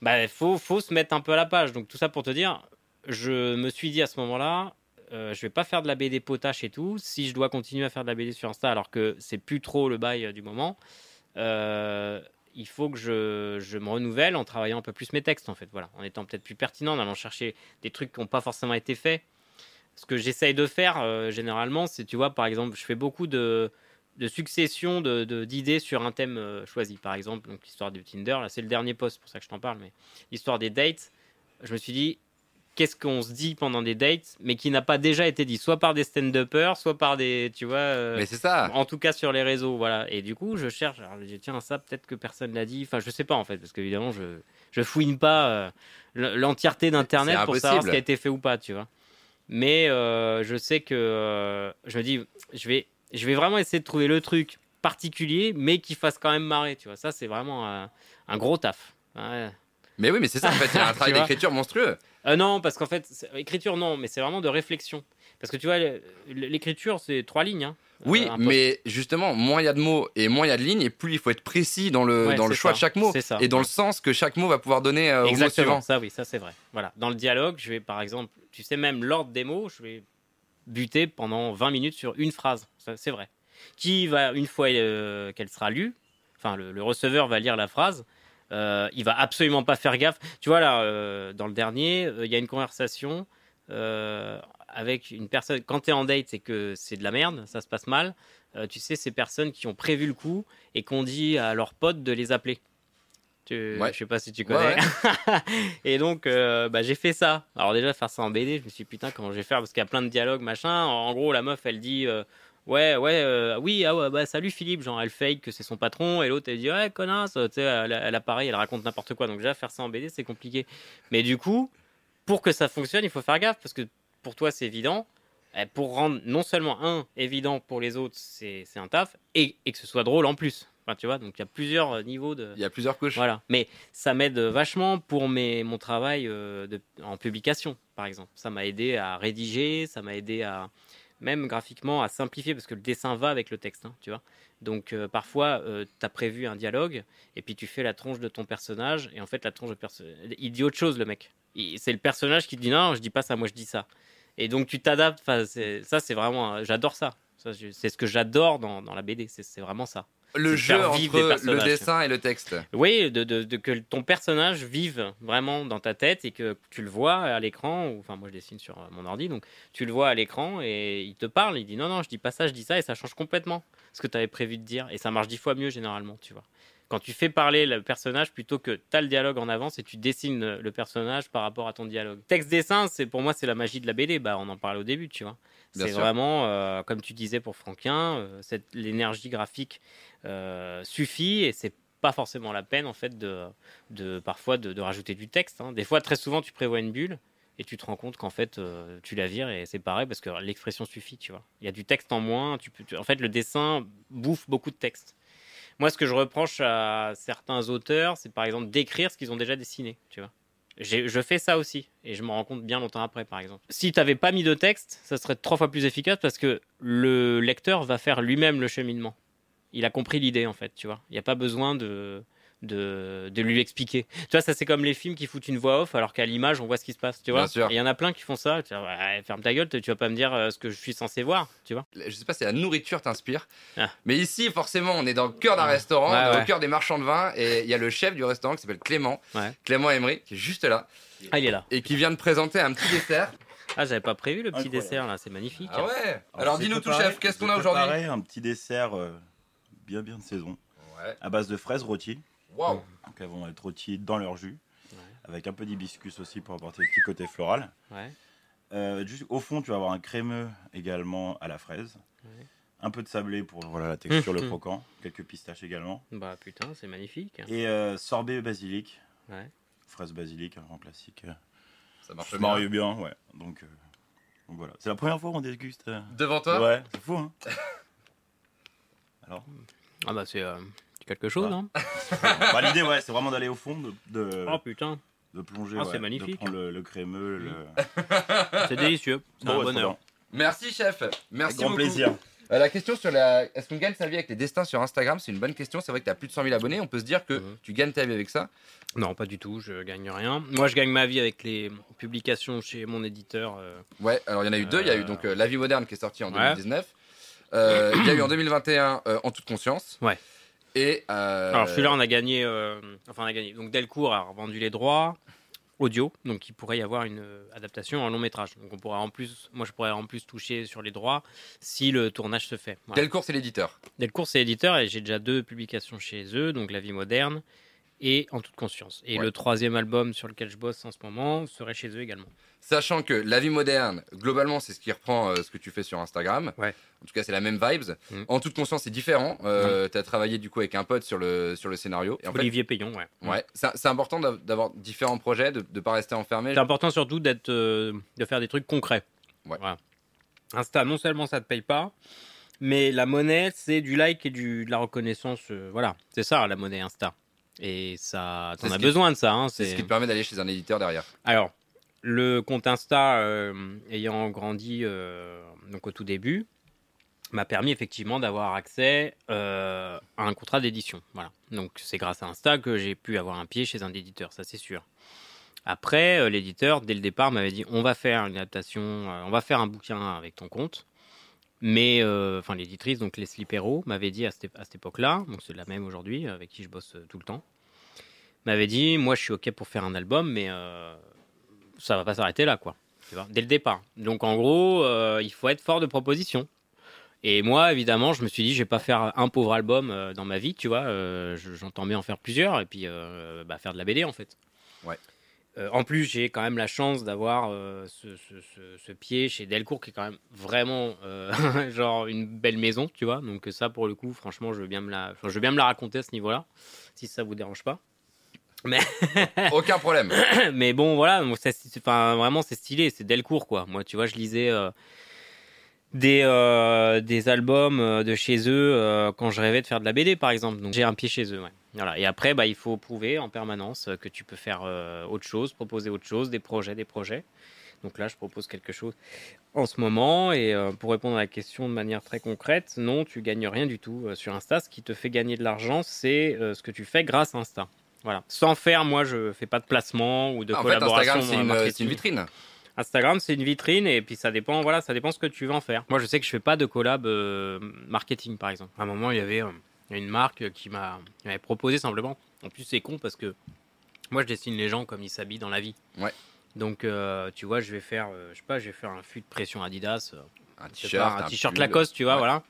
bah, faut, faut se mettre un peu à la page. Donc, tout ça pour te dire, je me suis dit à ce moment-là, euh, je vais pas faire de la BD potache et tout. Si je dois continuer à faire de la BD sur Insta, alors que c'est plus trop le bail euh, du moment, il faut que je, me renouvelle en travaillant un peu plus mes textes, en fait. Voilà, en étant peut-être plus pertinent, en allant chercher des trucs qui n'ont pas forcément été faits. Ce que j'essaye de faire euh, généralement, c'est, tu vois, par exemple, je fais beaucoup de, de succession d'idées de, sur un thème euh, choisi. Par exemple, l'histoire du Tinder, là, c'est le dernier post, pour ça que je t'en parle, mais l'histoire des dates, je me suis dit, qu'est-ce qu'on se dit pendant des dates, mais qui n'a pas déjà été dit, soit par des stand-uppers, soit par des, tu vois. euh, Mais c'est ça. en tout cas sur les réseaux, voilà. Et du coup, je cherche. Alors, je dis, tiens, ça, peut-être que personne l'a dit. Enfin, je sais pas en fait, parce qu'évidemment, je je fouine pas euh, l'entièreté d'Internet pour savoir ce qui a été fait ou pas, tu vois. Mais euh, je sais que je me dis, je vais je vais vraiment essayer de trouver le truc particulier, mais qui fasse quand même marrer, tu vois. Ça, c'est vraiment un, un gros taf. Ouais. Mais oui, mais c'est ça en fait. Il y a un <laughs> travail d'écriture monstrueux. Euh, non, parce qu'en fait, écriture, non, mais c'est vraiment de réflexion. Parce que tu vois, l'écriture, c'est trois lignes. hein. Oui, Euh, mais justement, moins il y a de mots et moins il y a de lignes, et plus il faut être précis dans le, Ouais, dans le choix ça. de chaque mot C'est ça. et dans le sens que chaque mot va pouvoir donner euh, au mot suivant. ça oui, ça c'est vrai. Voilà. Dans le dialogue, je vais par exemple, tu sais même l'ordre des mots, je vais buter pendant 20 minutes sur une phrase. C'est vrai. Qui va, une fois euh, qu'elle sera lue, enfin le, le receveur va lire la phrase, euh, il va absolument pas faire gaffe. Tu vois là, euh, dans le dernier, euh, il y a une conversation avec une personne. Quand tu es en date et que c'est de la merde, ça se passe mal, tu sais, ces personnes qui ont prévu le coup et qu'on dit à leurs potes de les appeler. Tu, Ouais. Je sais pas si tu Ouais, connais. ouais. <laughs> et donc, euh, bah, j'ai fait ça. Alors déjà, faire ça en BD, je me suis dit, putain, comment je vais faire? Parce qu'il y a plein de dialogues, machin. En, en gros, la meuf, elle dit, euh, ouais, ouais, euh, oui, ah ouais, bah salut Philippe. Genre, elle fake que c'est son patron. Et l'autre, elle dit, ouais, connasse. Tu sais, elle, elle apparaît, elle raconte n'importe quoi. Donc déjà, faire ça en BD, c'est compliqué. Mais du coup, pour que ça fonctionne, il faut faire gaffe. Parce que pour toi, c'est évident. Eh, Pour rendre non seulement un évident pour les autres, c'est un taf. Et, et que ce soit drôle en plus. Enfin, tu vois, donc il y a plusieurs euh, niveaux de... Il y a plusieurs couches. Voilà. Mais ça m'aide vachement pour mes, mon travail euh, de, en publication, par exemple. Ça m'a aidé à rédiger, ça m'a aidé à même graphiquement à simplifier parce que le dessin va avec le texte, hein, tu vois. Donc euh, parfois, tu as prévu un dialogue et puis tu fais la tronche de ton personnage et en fait la tronche de perso- il dit autre chose le mec. C'est le personnage qui dit non, je dis pas ça, moi je dis ça. Et donc tu t'adaptes. Ça c'est vraiment, euh, j'adore ça. C'est ce que j'adore dans, la BD. C'est vraiment ça. Le jeu entre le dessin et le texte. Oui, de, de- de que ton personnage vive vraiment dans ta tête et que tu le vois à l'écran, enfin moi je dessine sur euh, mon ordi, donc tu le vois à l'écran et il te parle, il dit non, non, je dis pas ça, je dis ça, et ça change complètement ce que tu avais prévu de dire, et ça marche dix fois mieux généralement, tu vois. Quand tu fais parler le personnage plutôt que tu as le dialogue en avance et tu dessines le- personnage par rapport à ton dialogue. Texte-dessin, c'est pour moi c'est la magie de la BD, bah on en parlait au début, tu vois. C'est vraiment, euh, comme tu disais pour Franquin, euh, cette- l'énergie graphique euh, suffit et c'est pas forcément la peine en fait de, de parfois de, de rajouter du texte. hein. Des fois, très souvent, tu prévois une bulle et tu te rends compte qu'en fait euh, tu la vires et c'est pareil parce que l'expression suffit, tu vois. Il y a du texte en moins. Tu peux, tu- en fait, le dessin bouffe beaucoup de texte. Moi, ce que je reproche à certains auteurs, c'est par exemple d'écrire ce qu'ils ont déjà dessiné, Je fais ça aussi et je me rends compte bien longtemps après, par exemple. Si tu n'avais pas mis de texte, ça serait trois fois plus efficace parce que le lecteur va faire lui-même le cheminement. Il a compris l'idée en fait, tu vois. Il n'y a pas besoin de, de, de lui expliquer. Tu vois, ça c'est comme les films qui foutent une voix off alors qu'à l'image on voit ce qui se passe, tu vois. Bien sûr. Et Il y en a plein qui font ça. Tu vois, ouais, ferme ta gueule, tu vas pas me dire euh, ce que je suis censé voir, tu vois. Je sais pas si la nourriture t'inspire, Ah. mais ici, forcément, on est dans le cœur d'un restaurant, Ouais, dans ouais. le cœur des marchands de vin, et il y a le chef du restaurant qui s'appelle Clément, Ouais. Clément Emery, qui est juste là, Ah, il est là. et qui vient de présenter un petit dessert. Ah, j'avais pas prévu le petit Incroyable. dessert là, c'est magnifique. Ah ouais Alors dis-nous tout, chef, qu'est-ce qu'on a aujourd'hui un petit dessert euh, bien bien de saison, Ouais. à base de fraises rôties. Waouh Donc elles vont être rôties dans leur jus, Ouais. avec un peu d'hibiscus aussi pour apporter le petit côté floral. Ouais. Euh, juste au fond, tu vas avoir un crémeux également à la fraise. Ouais. Un peu de sablé pour voilà, la texture, le Mhm. croquant. Quelques pistaches également. Bah putain, c'est magnifique. Et euh, sorbet basilic. Ouais. Fraise basilic, un grand classique. Ça marche Ça bien. marie bien, ouais. Donc, euh, donc voilà. C'est la première fois qu'on déguste. euh. Devant toi? Ouais, c'est fou, hein. <laughs> Alors? Ah bah c'est euh, quelque chose, Ah. hein. <laughs> bah, L'idée, ouais, c'est vraiment d'aller au fond, de, de, Oh putain, de plonger. Ah, ouais, c'est magnifique. De prendre le, le crémeux, le. <laughs> c'est délicieux. C'est Bon, un ouais, bonheur. Merci chef, merci Avec grand beaucoup. plaisir. Euh, la question sur la... Est-ce qu'on gagne sa vie avec les destins sur Instagram? C'est une bonne question, c'est vrai que tu as plus de 100 000 abonnés, on peut se dire que Mhm. tu gagnes ta vie avec ça? Non, pas du tout, je gagne rien. Moi, je gagne ma vie avec les publications chez mon éditeur. euh, Ouais, alors il y en a eu deux, il y a eu donc euh, La vie moderne qui est sortie en Ouais. 2019. Euh, Il y a eu en 2021 euh, En toute conscience. Ouais. Et euh, Alors celui-là, on a gagné. euh, enfin, on a gagné. Donc Delcourt a revendu les droits audio, donc il pourrait y avoir une euh, adaptation en long métrage. Donc on pourrait en plus, moi je pourrais en plus toucher sur les droits si le tournage se fait. Voilà. Delcourt, c'est l'éditeur. Delcourt, c'est éditeur et j'ai déjà deux publications chez eux, donc La vie moderne et En toute conscience. Et Ouais. le troisième album sur lequel je bosse en ce moment serait chez eux également. Sachant que la vie moderne, globalement, c'est ce qui reprend euh, ce que tu fais sur Instagram. Ouais. En tout cas, c'est la même vibes. Mm. En toute conscience, c'est différent. Euh, tu as travaillé du coup avec un pote sur le, sur le scénario. Et en fait, Olivier Payon, ouais. ouais, c'est important d'av- d'avoir différents projets, de ne pas rester enfermé. C'est important surtout d'être, euh, de faire des trucs concrets. Ouais. Voilà. Insta, non seulement ça te paye pas, mais la monnaie, c'est du like et du, de la reconnaissance. euh, voilà, c'est ça la monnaie Insta. Et ça, t'en as qui- besoin de ça. hein, C'est ce qui te permet d'aller chez un éditeur derrière. Alors, le compte Insta, euh, ayant grandi euh, donc au tout début, m'a permis effectivement d'avoir accès euh, à un contrat d'édition. Voilà. Donc c'est grâce à Insta que j'ai pu avoir un pied chez un éditeur, ça c'est sûr. Après, l'éditeur, dès le départ, m'avait dit on va faire une adaptation, on va faire un bouquin avec ton compte. Mais, enfin, l'éditrice, donc Leslie Perrault, m'avait dit à cette, à cette époque-là, donc c'est la même aujourd'hui, avec qui je bosse tout le temps, m'avait dit moi je suis OK pour faire un album, mais euh, ça va pas s'arrêter là, quoi. Tu vois, dès le départ. Donc en gros, euh, il faut être fort de proposition. Et moi, évidemment, je me suis dit, je vais pas faire un pauvre album euh, dans ma vie, tu vois. euh, je- J'entends bien en faire plusieurs et puis bah, faire de la BD en fait. Ouais. Euh, en plus, j'ai quand même la chance d'avoir euh, ce, ce- ce- ce pied chez Delcourt qui est quand même vraiment euh, <laughs> genre une belle maison, tu vois. Donc ça, pour le coup, franchement, je veux bien me la, enfin, je veux bien me la raconter à ce niveau-là, si ça vous dérange pas. Aucun problème. <laughs> mais bon, voilà, enfin, vraiment, c'est stylé, c'est Delcourt, quoi. Moi, tu vois, je lisais euh, des, euh, des albums euh, de chez eux euh, quand je rêvais de faire de la BD, par exemple. Donc, j'ai un pied chez eux, ouais. Voilà. Et après, bah, il faut prouver en permanence que tu peux faire autre chose, proposer autre chose, des projets, des projets. Donc là, je propose quelque chose en ce moment. Et euh, pour répondre à la question de manière très concrète, non, tu gagnes rien du tout euh, sur Insta. Ce qui te fait gagner de l'argent, c'est euh, ce que tu fais grâce à Insta. Voilà. Sans faire, moi, je fais pas de placement ou de en fait, collaboration. Instagram, c'est euh, une, c'est une vitrine. Instagram, c'est une vitrine et puis ça dépend, voilà, ça dépend ce que tu veux en faire. Moi, je sais que je fais pas de collab euh, marketing, par exemple. À un moment, il y avait euh, une marque qui m'a proposé simplement. En plus, c'est con parce que moi, je dessine les gens comme ils s'habillent dans la vie. Ouais. Donc, euh, tu vois, je vais faire, je sais pas, je vais faire un fût de pression Adidas, Un t-shirt, un t-shirt. Lacoste, tu vois, Ouais. voilà.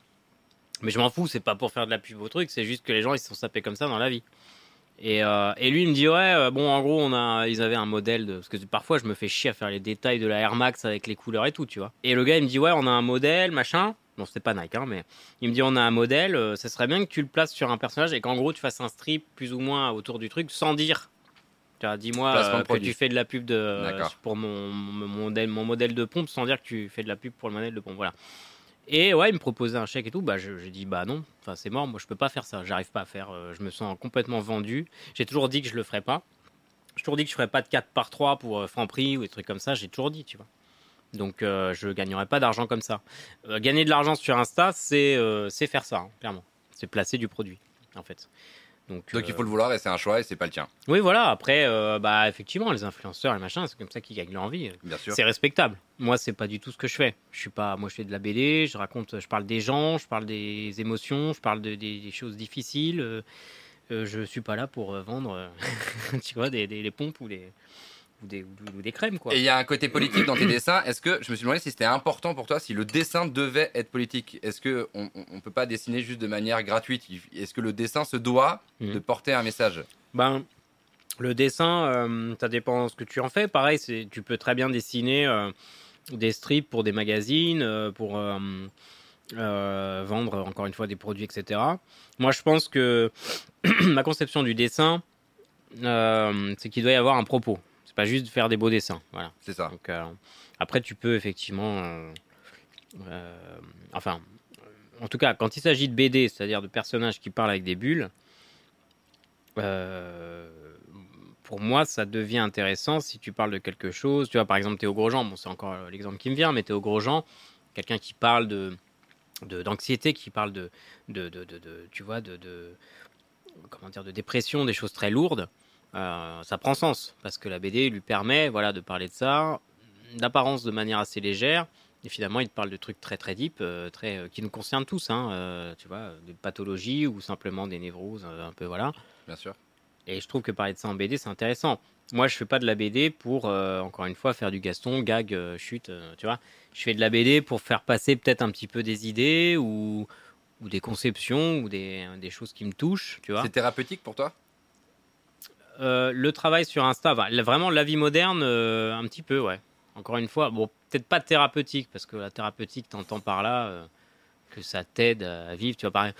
Mais je m'en fous, c'est pas pour faire de la pub au truc, c'est juste que les gens ils se sont sapés comme ça dans la vie. Et, euh, et lui il me dit ouais euh, bon en gros on a ils avaient un modèle de parce que parfois je me fais chier à faire les détails de la Air Max avec les couleurs et tout tu vois. Et le gars il me dit ouais on a un modèle machin. Bon c'était pas Nike hein, mais il me dit on a un modèle, euh, ça serait bien que tu le places sur un personnage et qu'en gros tu fasses un strip plus ou moins autour du truc sans dire. Tu vois, dis-moi que tu fais de la pub de pour mon, mon modèle mon modèle de pompe sans dire que tu fais de la pub pour le modèle de pompe voilà. Et ouais, il me proposait un chèque et tout. Bah, j'ai dit bah non. Enfin, c'est mort. Moi, je peux pas faire ça. J'arrive pas à faire. euh, je me sens complètement vendu. J'ai toujours dit que je le ferais pas. J'ai toujours dit que je ferais pas de 4 par 3 pour euh, Franprix ou des trucs comme ça. J'ai toujours dit, tu vois. Donc, euh, je gagnerai pas d'argent comme ça. Euh, gagner de l'argent sur Insta, c'est euh, c'est faire ça, hein, clairement. C'est placer du produit, en fait. Donc, Donc euh, il faut le vouloir et c'est un choix et c'est pas le tien, Oui, voilà. Après, euh, bah, effectivement, les influenceurs et machin, c'est comme ça qu'ils gagnent leur vie. bien sûr. C'est respectable. Moi, c'est pas du tout ce que je fais. Je suis pas. Moi, je fais de la BD. Je raconte. Je parle des gens. Je parle des émotions. Je parle de, des, des choses difficiles. Euh, euh, je suis pas là pour vendre, <laughs> tu vois, des, des, des pompes ou des ou des, ou des crèmes, quoi. Et il y a un côté politique dans tes dessins. Est-ce que je me suis demandé si c'était important pour toi, si le dessin devait être politique Est-ce que on, peut pas dessiner juste de manière gratuite? Est-ce que le dessin se doit Mhm. de porter un message? Ben, le dessin, euh, ça dépend ce que tu en fais. Pareil, c'est, tu peux très bien dessiner euh, des strips pour des magazines, euh, pour vendre encore une fois des produits, etc. Moi, je pense que <clears throat> ma conception du dessin, c'est qu'il doit y avoir un propos. C'est pas juste faire des beaux dessins. Voilà. C'est ça. Donc, euh, après, tu peux effectivement. euh, euh, enfin, en tout cas, quand il s'agit de BD, c'est-à-dire de personnages qui parlent avec des bulles, pour moi, ça devient intéressant si tu parles de quelque chose. Tu vois, par exemple, Théo Grosjean, bon, c'est encore l'exemple qui me vient, mais Théo Grosjean, quelqu'un qui parle de de- d'anxiété, qui parle de, de, de, de- de- tu vois, de, de- comment dire, de dépression, des choses très lourdes, ça prend sens parce que la BD lui permet, voilà, de parler de ça, d'apparence de manière assez légère Et finalement, il te parle de trucs très très deep, euh, très, euh, qui nous concernent tous, hein, euh, tu vois, de pathologies ou simplement des névroses, euh, un peu voilà. Bien sûr. Et je trouve que parler de ça en BD, c'est intéressant. Moi, je fais pas de la BD pour, euh, encore une fois, faire du Gaston, gag, euh, chute, euh, tu vois. Je fais de la BD pour faire passer peut-être un petit peu des idées ou, ou des conceptions ou des, des choses qui me touchent, tu vois. C'est thérapeutique pour toi? Euh, le travail sur Insta, vraiment la vie moderne, euh, un petit peu, ouais. Encore une fois, bon, peut-être pas thérapeutique, parce que la thérapeutique, t'entends par là euh, que ça t'aide à vivre. Tu vois,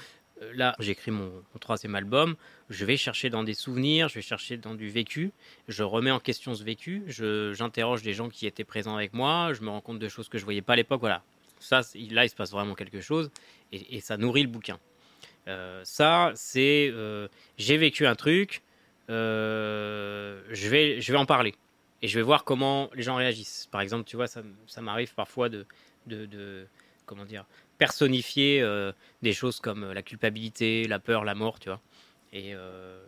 euh, là, j'écris mon, troisième album, je vais chercher dans des souvenirs, je vais chercher dans du vécu, je remets en question ce vécu, j'interroge des gens qui étaient présents avec moi, je me rends compte de choses que je voyais pas à l'époque, voilà. Ça, là, il se passe vraiment quelque chose, et, ça nourrit le bouquin. Ça, c'est, j'ai vécu un truc, euh, je, vais, je vais en parler. Et je vais voir comment les gens réagissent. Par exemple, tu vois, ça, m'arrive parfois de, de, comment dire, personnifier euh, des choses comme la culpabilité, la peur, la mort, tu vois. Et, euh,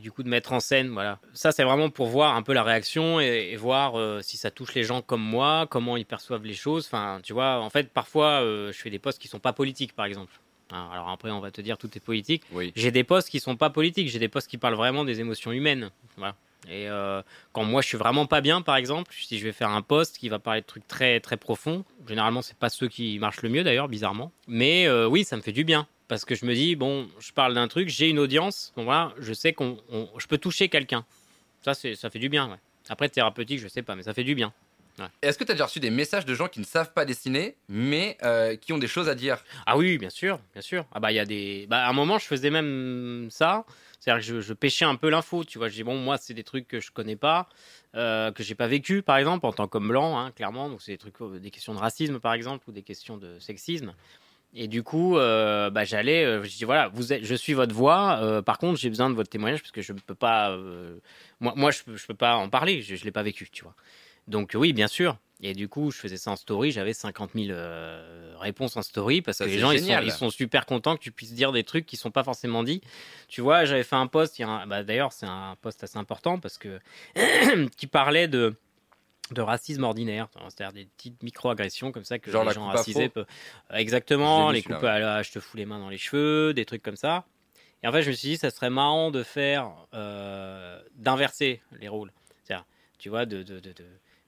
du coup, de mettre en scène, voilà. Ça, c'est vraiment pour voir un peu la réaction et, et voir euh, si ça touche les gens comme moi, comment ils perçoivent les choses. Enfin, tu vois, en fait, parfois, euh, je fais des posts qui sont pas politiques, par exemple. Hein, Alors après, on va te dire tout est politique. Oui. J'ai des posts qui sont pas politiques, j'ai des posts qui parlent vraiment des émotions humaines. Voilà. Et euh, quand moi je suis vraiment pas bien, par exemple, si je vais faire un post qui va parler de trucs très très profonds, généralement c'est pas ceux qui marchent le mieux d'ailleurs, bizarrement. Mais euh, oui, ça me fait du bien parce que je me dis bon, je parle d'un truc, j'ai une audience, donc voilà, je sais qu'on, on- je peux toucher quelqu'un. Ça ça fait du bien. Ouais. Après thérapeutique, je sais pas, mais ça fait du bien. Est-ce que tu as déjà reçu des messages de gens qui ne savent pas dessiner, mais euh, qui ont des choses à dire? Ah oui, bien sûr, bien sûr. Ah bah il y a des. Bah à un moment, je faisais même ça. C'est-à-dire que je, je pêchais un peu l'info. Tu vois, je dis bon, moi, c'est des trucs que je connais pas, euh, que j'ai pas vécu, par exemple, en tant qu'homme blanc, hein, clairement. Donc c'est des trucs, euh, des questions de racisme, par exemple, ou des questions de sexisme. Et du coup, euh, bah, j'allais, euh, je dis voilà, vous êtes, je suis votre voix. euh, par contre, j'ai besoin de votre témoignage parce que je ne peux pas, moi, moi, je, peux- je peux pas en parler. Je, je l'ai pas vécu, tu vois. Donc oui, bien sûr. Et du coup, je faisais ça en story. J'avais 50 000 euh, réponses en story parce Ça, que les gens ils sont, ils sont super contents que tu puisses dire des trucs qui sont pas forcément dits. Tu vois, j'avais fait un post. bah, D'ailleurs, c'est un post assez important parce que <clears throat> qui parlait de de racisme ordinaire, c'est-à-dire des petites micro-agressions comme ça que Genre les gens racisés peuvent. Exactement, les coupes à la je te fous les mains dans les cheveux, des trucs comme ça. Et en fait, je me suis dit, ça serait marrant de faire, euh, d'inverser les rôles. C'est-à-dire, tu vois, de, de, de, de,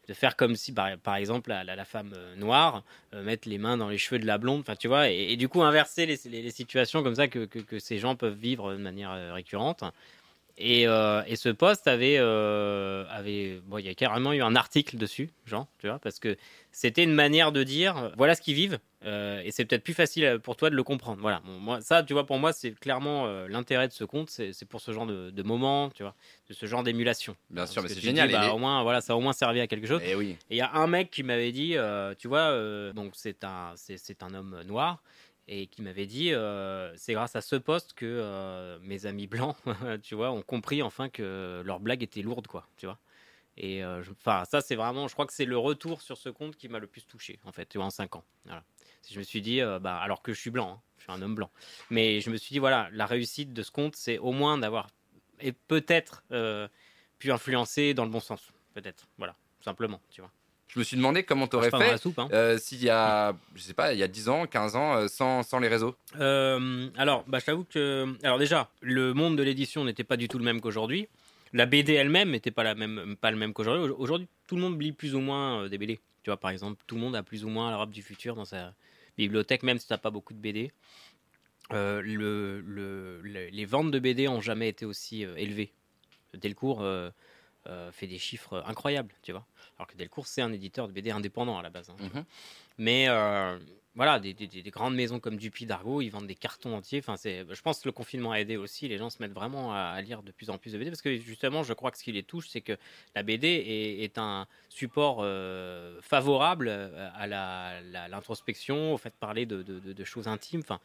de faire comme si, par, exemple, la, la, femme euh, noire euh, mettre les mains dans les cheveux de la blonde, et, du coup, inverser les, situations comme ça que ces gens peuvent vivre de manière euh, récurrente. Et, euh, et ce poste avait, euh, avait bon, il y a carrément eu un article dessus, genre, tu vois, parce que c'était une manière de dire, voilà ce qu'ils vivent, euh, et c'est peut-être plus facile pour toi de le comprendre. Voilà, Bon, moi, ça, tu vois, pour moi, c'est clairement l'intérêt de ce compte, c'est pour ce genre de, de moment, tu vois, de ce genre d'émulation. Bien sûr, mais c'est génial. dis, bah, les- au moins, voilà, ça a au moins servi à quelque chose. Eh. Et il y a un mec qui m'avait dit, tu vois, donc c'est un, c'est un homme noir, et qui m'avait dit, euh, c'est grâce à ce poste que euh, mes amis blancs, <laughs> tu vois, ont compris enfin que leur blague était lourde, quoi, tu vois. Et euh, enfin, ça, c'est vraiment, je crois que c'est le retour sur ce compte qui m'a le plus touché, en fait, tu vois, en 5 ans. Je me suis dit, bah, alors que je suis blanc, hein, je suis un homme blanc, mais je me suis dit, voilà, la réussite de ce compte, c'est au moins d'avoir, et peut-être, pu influencer dans le bon sens, peut-être, voilà, simplement, tu vois. Je me suis demandé comment tu aurais Marche pas dans la fait soupe, hein. euh, s'il y a, je sais pas, il y a 10 ans, 15 ans, euh, sans, sans les réseaux. Euh, alors, bah, je t'avoue que. Alors, déjà, le monde de l'édition n'était pas du tout le même qu'aujourd'hui. La BD elle-même n'était pas, la même, pas le même qu'aujourd'hui. Au- Aujourd'hui, tout le monde lit plus ou moins des BD. Tu vois, par exemple, tout le monde a plus ou moins l'Europe du futur dans sa bibliothèque, même si tu n'as pas beaucoup de BD. Euh, le, le- le- les ventes de BD ont jamais été aussi élevées. Delcourt euh, euh, fait des chiffres incroyables, tu vois. Alors que Delcourt, c'est un éditeur de BD indépendant à la base. hein. Mhm. Mais euh, voilà, des, des- des- des grandes maisons comme Dupuis d'Argo, ils vendent des cartons entiers. Enfin, c'est, je pense que le confinement a aidé aussi. Les gens se mettent vraiment à, à lire de plus en plus de BD parce que justement, je crois que ce qui les touche, c'est que la BD est, est un support euh, favorable à l'introspection, au fait de parler de, de- de- de choses intimes. Enfin,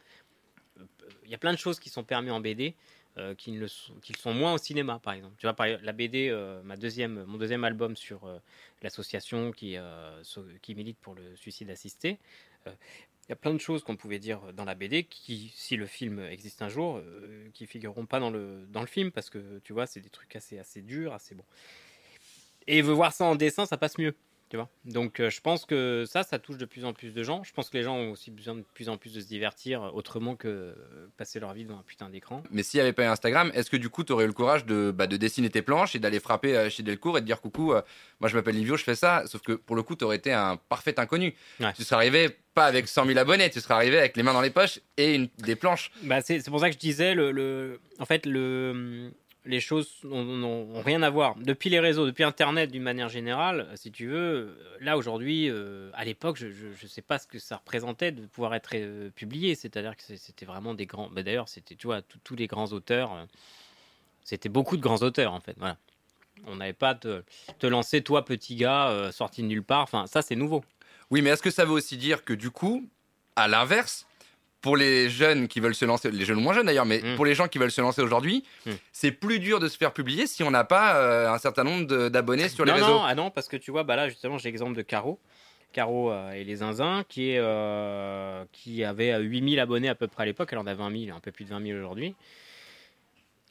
il y a plein de choses qui sont permises en BD. Euh, qui, ne le sont, moins au cinéma, par exemple. Tu vois, par la BD, euh, mon deuxième album sur euh, l'association qui, euh, qui milite pour le suicide assisté. Il y a plein de choses qu'on pouvait dire dans la BD qui, si le film existe un jour, qui figureront pas dans le, dans le film parce que tu vois, c'est des trucs assez, assez durs, assez bons. Et veut voir ça en dessin, ça passe mieux. Tu vois Donc euh, je pense que ça, ça touche de plus en plus de gens. Je pense que les gens ont aussi besoin de plus en plus de se divertir autrement que euh, passer leur vie devant un putain d'écran. Mais s'il n'y avait pas Instagram, est-ce que du coup, tu aurais eu le courage de, bah, de dessiner tes planches et d'aller frapper euh, chez Delcourt et de dire coucou, euh, moi je m'appelle Livio, je fais ça. Sauf que pour le coup, tu aurais été un parfait inconnu. Ouais. Tu serais arrivé pas avec 100 000 abonnés, tu serais arrivé avec les mains dans les poches et une, des planches. Bah, c'est c'est pour ça que je disais, le, le- en fait, le, les choses n'ont rien à voir. Depuis les réseaux, depuis Internet d'une manière générale, si tu veux, là aujourd'hui, euh, à l'époque, je ne sais pas ce que ça représentait de pouvoir être euh, publié. C'est-à-dire que c'était vraiment des grands. bah, D'ailleurs, c'était, tu vois, tous- les grands auteurs. euh, c'était beaucoup de grands auteurs, en fait. On n'avait pas te, te lancer, toi, petit gars, euh, sorti de nulle part. Enfin, ça, c'est nouveau. Oui, mais est-ce que ça veut aussi dire que du coup, à l'inverse, pour les jeunes qui veulent se lancer, les jeunes ou moins jeunes d'ailleurs, mais Mm. pour les gens qui veulent se lancer aujourd'hui, Mm. c'est plus dur de se faire publier si on n'a pas euh, un certain nombre d'abonnés sur les non, réseaux. Non, ah non, parce que tu vois, bah là, justement, j'ai l'exemple de Caro. Caro euh, et les Zinzins, qui, est, euh, qui avait euh, 8000 abonnés à peu près à l'époque. Elle en a 20 000, un peu plus de 20 000 aujourd'hui.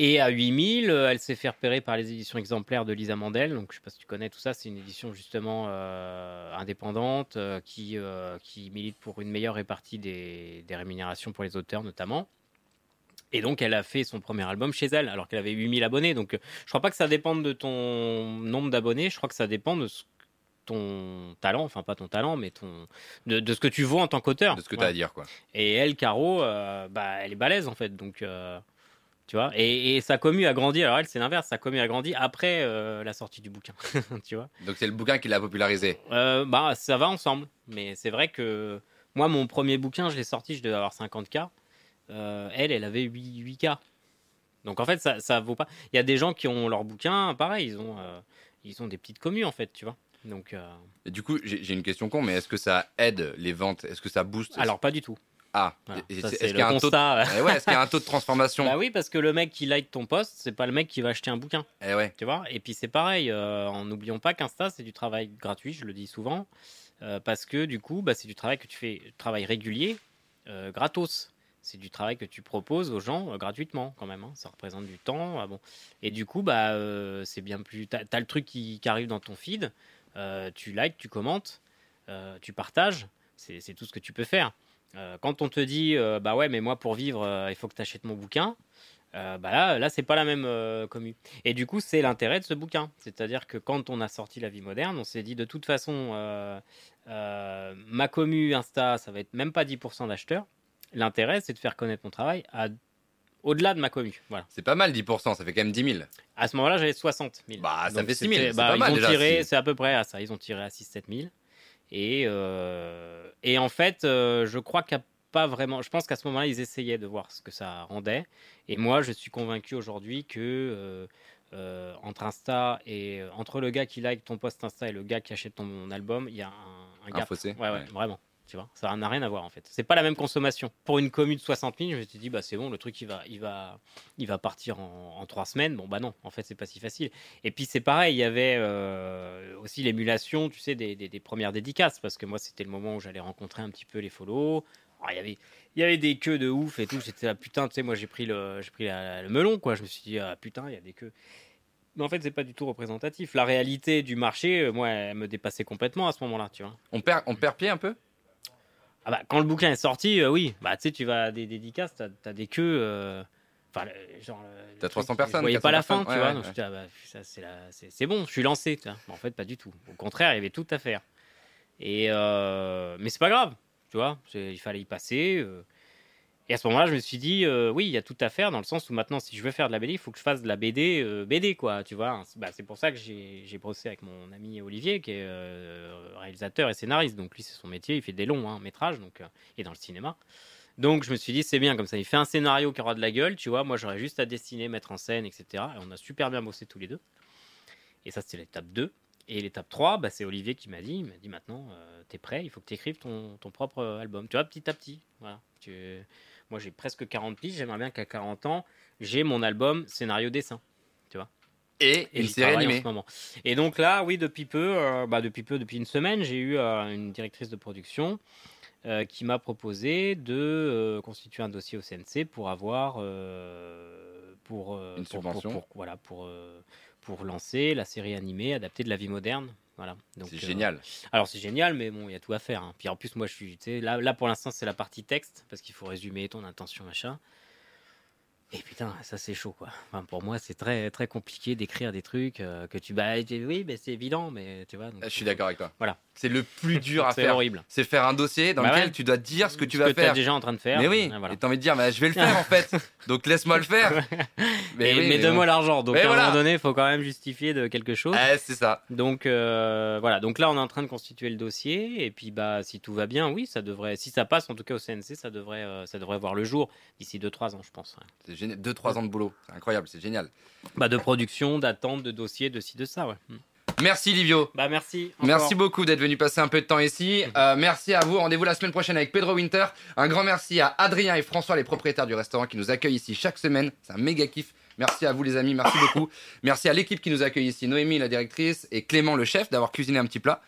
Et à 8000, euh, elle s'est fait repérer par les éditions exemplaires de Lisa Mandel. Donc, je sais pas si tu connais tout ça. C'est une édition justement euh, indépendante euh, qui, euh, qui milite pour une meilleure répartie des, des rémunérations pour les auteurs, notamment. Et donc, elle a fait son premier album chez elle, alors qu'elle avait 8000 abonnés. Donc, je crois pas que ça dépende de ton nombre d'abonnés. Je crois que ça dépend de ce- ton talent, enfin pas ton talent, mais ton de, de ce que tu vaux en tant qu'auteur. De ce que tu as à dire, quoi. Et elle, Caro, euh, bah, elle est balèze en fait. Donc, euh, tu vois. Et, et sa commu a grandi. Alors elle, c'est l'inverse. Sa commu a grandi après euh, la sortie du bouquin. <laughs> tu vois. Donc c'est le bouquin qui l'a popularisé. Euh, bah, ça va ensemble. Mais c'est vrai que moi, mon premier bouquin, je l'ai sorti, je devais avoir 50K. Euh, elle, elle avait 8, k Donc en fait, ça, ça vaut pas. Il y a des gens qui ont leur bouquin, pareil, ils ont, ils ont des petites communes en fait, tu vois. Donc, Et du coup, j'ai j'ai une question con, mais est-ce que ça aide les ventes? Est-ce que ça booste? Alors pas du tout. Ah, Voilà. et- et est-ce le qu'il y a un taux de... constat. Ouais, y a un taux de transformation <laughs> bah oui, parce que le mec qui like ton post, c'est pas le mec qui va acheter un bouquin. Eh ouais. Tu vois Et puis c'est pareil, euh, en n'oublions pas qu'Insta, c'est du travail gratuit, je le dis souvent, euh, parce que du coup, bah, c'est du travail que tu fais, travail régulier, euh, gratos. C'est du travail que tu proposes aux gens euh, gratuitement quand même. hein. Ça représente du temps. ah bon. Et du coup, bah, c'est bien plus. T'as as le truc qui, qui arrive dans ton feed. tu likes, tu commentes, tu partages. C'est c'est tout ce que tu peux faire. Euh, quand on te dit, euh, bah ouais, mais moi pour vivre, euh, il faut que tu achètes mon bouquin. euh, bah là, là c'est pas la même euh, commu. Et du coup, c'est l'intérêt de ce bouquin. C'est-à-dire que quand on a sorti La vie moderne, on s'est dit de toute façon, euh, ma commu Insta, ça va être même pas 10% d'acheteurs. L'intérêt, c'est de faire connaître mon travail à, au-delà de ma commu. Voilà. C'est pas mal, 10%, ça fait quand même 10 000. À ce moment-là, j'avais 60 000. Bah, ça Donc fait 6 000, c'était- c'est bah, pas ils mal ont déjà, tiré, c'est à peu près à ça. Ils ont tiré à 6-7 000. Et, euh, et en fait, euh, je crois a pas vraiment. Je pense qu'à ce moment-là, ils essayaient de voir ce que ça rendait. Et moi, je suis convaincu aujourd'hui que euh, euh, entre Insta et euh, entre le gars qui like ton post Insta et le gars qui achète ton album, il y a un, un Un gap. fossé, Ouais, ouais, ouais. vraiment. Tu vois, ça n'a rien à voir en fait. C'est pas la même consommation. Pour une commune de 60 000, je me suis dit, bah c'est bon, le truc il va, il va, il va partir en, en trois semaines. Bon, bah non, en fait, c'est pas si facile. Et puis c'est pareil, il y avait euh, aussi l'émulation, tu sais, des, des- premières dédicaces, parce que moi, c'était le moment où j'allais rencontrer un petit peu les follow. Alors, il y avait, il y avait des queues de ouf et tout. J'étais là, putain, tu sais, moi j'ai pris le, j'ai pris le melon, quoi. Je me suis dit, ah, putain, il y a des queues. Mais en fait, c'est pas du tout représentatif. La réalité du marché, euh, moi, elle me dépassait complètement à ce moment-là, tu vois. On perd, on perd pied un peu? Ah bah, quand le bouquin est sorti, euh, oui. Bah, tu sais, tu vas à des dédicaces, t'as as des queues. euh, Enfin, le- genre. T'as 300 truc, personnes, Je voyais 400 pas la fin, personnes, tu ouais, vois. ouais, donc ouais. ah bah, ça, c'est la- c'est c'est bon, je suis lancé. en fait, pas du tout. Au contraire, il y avait tout à faire. Et euh, mais c'est pas grave, tu vois. Il fallait y passer. Et à ce moment-là, je me suis dit, euh, oui, il y a tout à faire dans le sens où maintenant, si je veux faire de la BD, il faut que je fasse de la BD, euh, BD, quoi, tu vois. Bah, c'est pour ça que j'ai bossé avec mon ami Olivier, qui est euh, réalisateur et scénariste. Donc lui, c'est son métier, il fait des longs hein, métrages, donc, et dans le cinéma. Donc je me suis dit, c'est bien comme ça, il fait un scénario qui aura de la gueule, tu vois. Moi, j'aurais juste à dessiner, mettre en scène, etc. Et on a super bien bossé tous les deux. Et ça, c'était l'étape 2. Et l'étape 3, bah, c'est Olivier qui m'a dit, il m'a dit maintenant, t'es prêt, il faut que tu écrives ton, propre album. Tu vois, petit à petit. Voilà. Moi, j'ai presque 40 piges, j'aimerais bien qu'à 40 ans, j'ai mon album scénario-dessin. Et Et une j'y série travaille en animée. ce moment. Et donc là, oui, depuis peu, euh, bah, depuis peu, depuis une semaine, j'ai eu euh, une directrice de production euh, qui m'a proposé de constituer un dossier au CNC pour avoir pour, Une pour- pour- subvention. pour- voilà pour pour lancer la série animée adaptée de la vie moderne. Voilà. C'est euh, génial. Alors c'est génial, mais bon, il y a tout à faire. hein. Puis en plus, moi, je suis, là, là pour l'instant, c'est la partie texte parce qu'il faut résumer ton intention, machin. Et putain, ça c'est chaud, quoi. Enfin, pour moi, c'est très, très compliqué d'écrire des trucs euh, que tu, bah, oui, mais c'est évident, mais tu vois. donc, Ah, Je suis d'accord avec toi. Voilà. C'est le plus <laughs> dur à C'est faire. horrible. C'est faire un dossier dans Bah lequel ouais. tu dois dire ce que tu Ce vas que faire. déjà en train de faire. Mais oui, Ah, voilà. et t'as envie de dire, je vais le faire en fait. <laughs> Donc laisse-moi le faire. Mais, oui, mais bon. donne-moi l'argent. Donc à un voilà. moment donné, il faut quand même justifier de quelque chose. Eh, c'est ça. Donc euh, voilà, donc là on est en train de constituer le dossier et puis bah si tout va bien, oui, ça devrait si ça passe en tout cas au CNC, ça devrait euh, ça devrait voir le jour d'ici 2 3 ans, je pense. ouais. C'est génial. 2-3 ans de boulot. C'est incroyable, c'est génial. Bah de production, d'attente, de dossier, de ci de ça, ouais. Merci Livio. Bah merci. Merci beaucoup d'être venu passer un peu de temps ici. Euh, merci à vous. Rendez-vous la semaine prochaine avec Pedro Winter. Un grand merci à Adrien et François, les propriétaires du restaurant qui nous accueillent ici chaque semaine. C'est un méga kiff. Merci à vous les amis, merci beaucoup. Merci à l'équipe qui nous accueille ici, Noémie la directrice et Clément le chef d'avoir cuisiné un petit plat.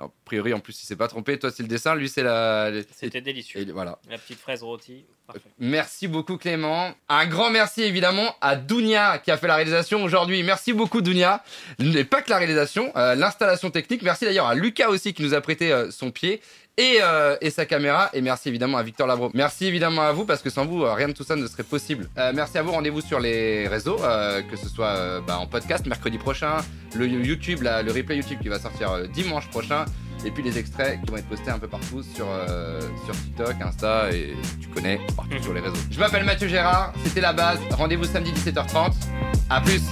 A priori en plus il s'est pas trompé, toi c'est le dessin, lui c'est la... C'était délicieux. et voilà. La petite fraise rôtie, parfait. Merci beaucoup Clément. Un grand merci évidemment à Dounia qui a fait la réalisation aujourd'hui. Merci beaucoup Dounia. Et pas que la réalisation, euh, l'installation technique. Merci d'ailleurs à Lucas aussi qui nous a prêté euh, son pied et, euh, et sa caméra. Et merci évidemment à Victor Labro. Merci évidemment à vous parce que sans vous, euh, rien de tout ça ne serait possible. Euh, merci à vous. Rendez-vous sur les réseaux, euh, que ce soit euh, bah, en podcast mercredi prochain, le YouTube, la- le replay YouTube qui va sortir euh, dimanche prochain. Et puis les extraits qui vont être postés un peu partout sur, euh, sur TikTok, Insta et tu connais partout sur les réseaux. Je m'appelle Mathieu Gérard, c'était la base. Rendez-vous samedi 17h30. À plus.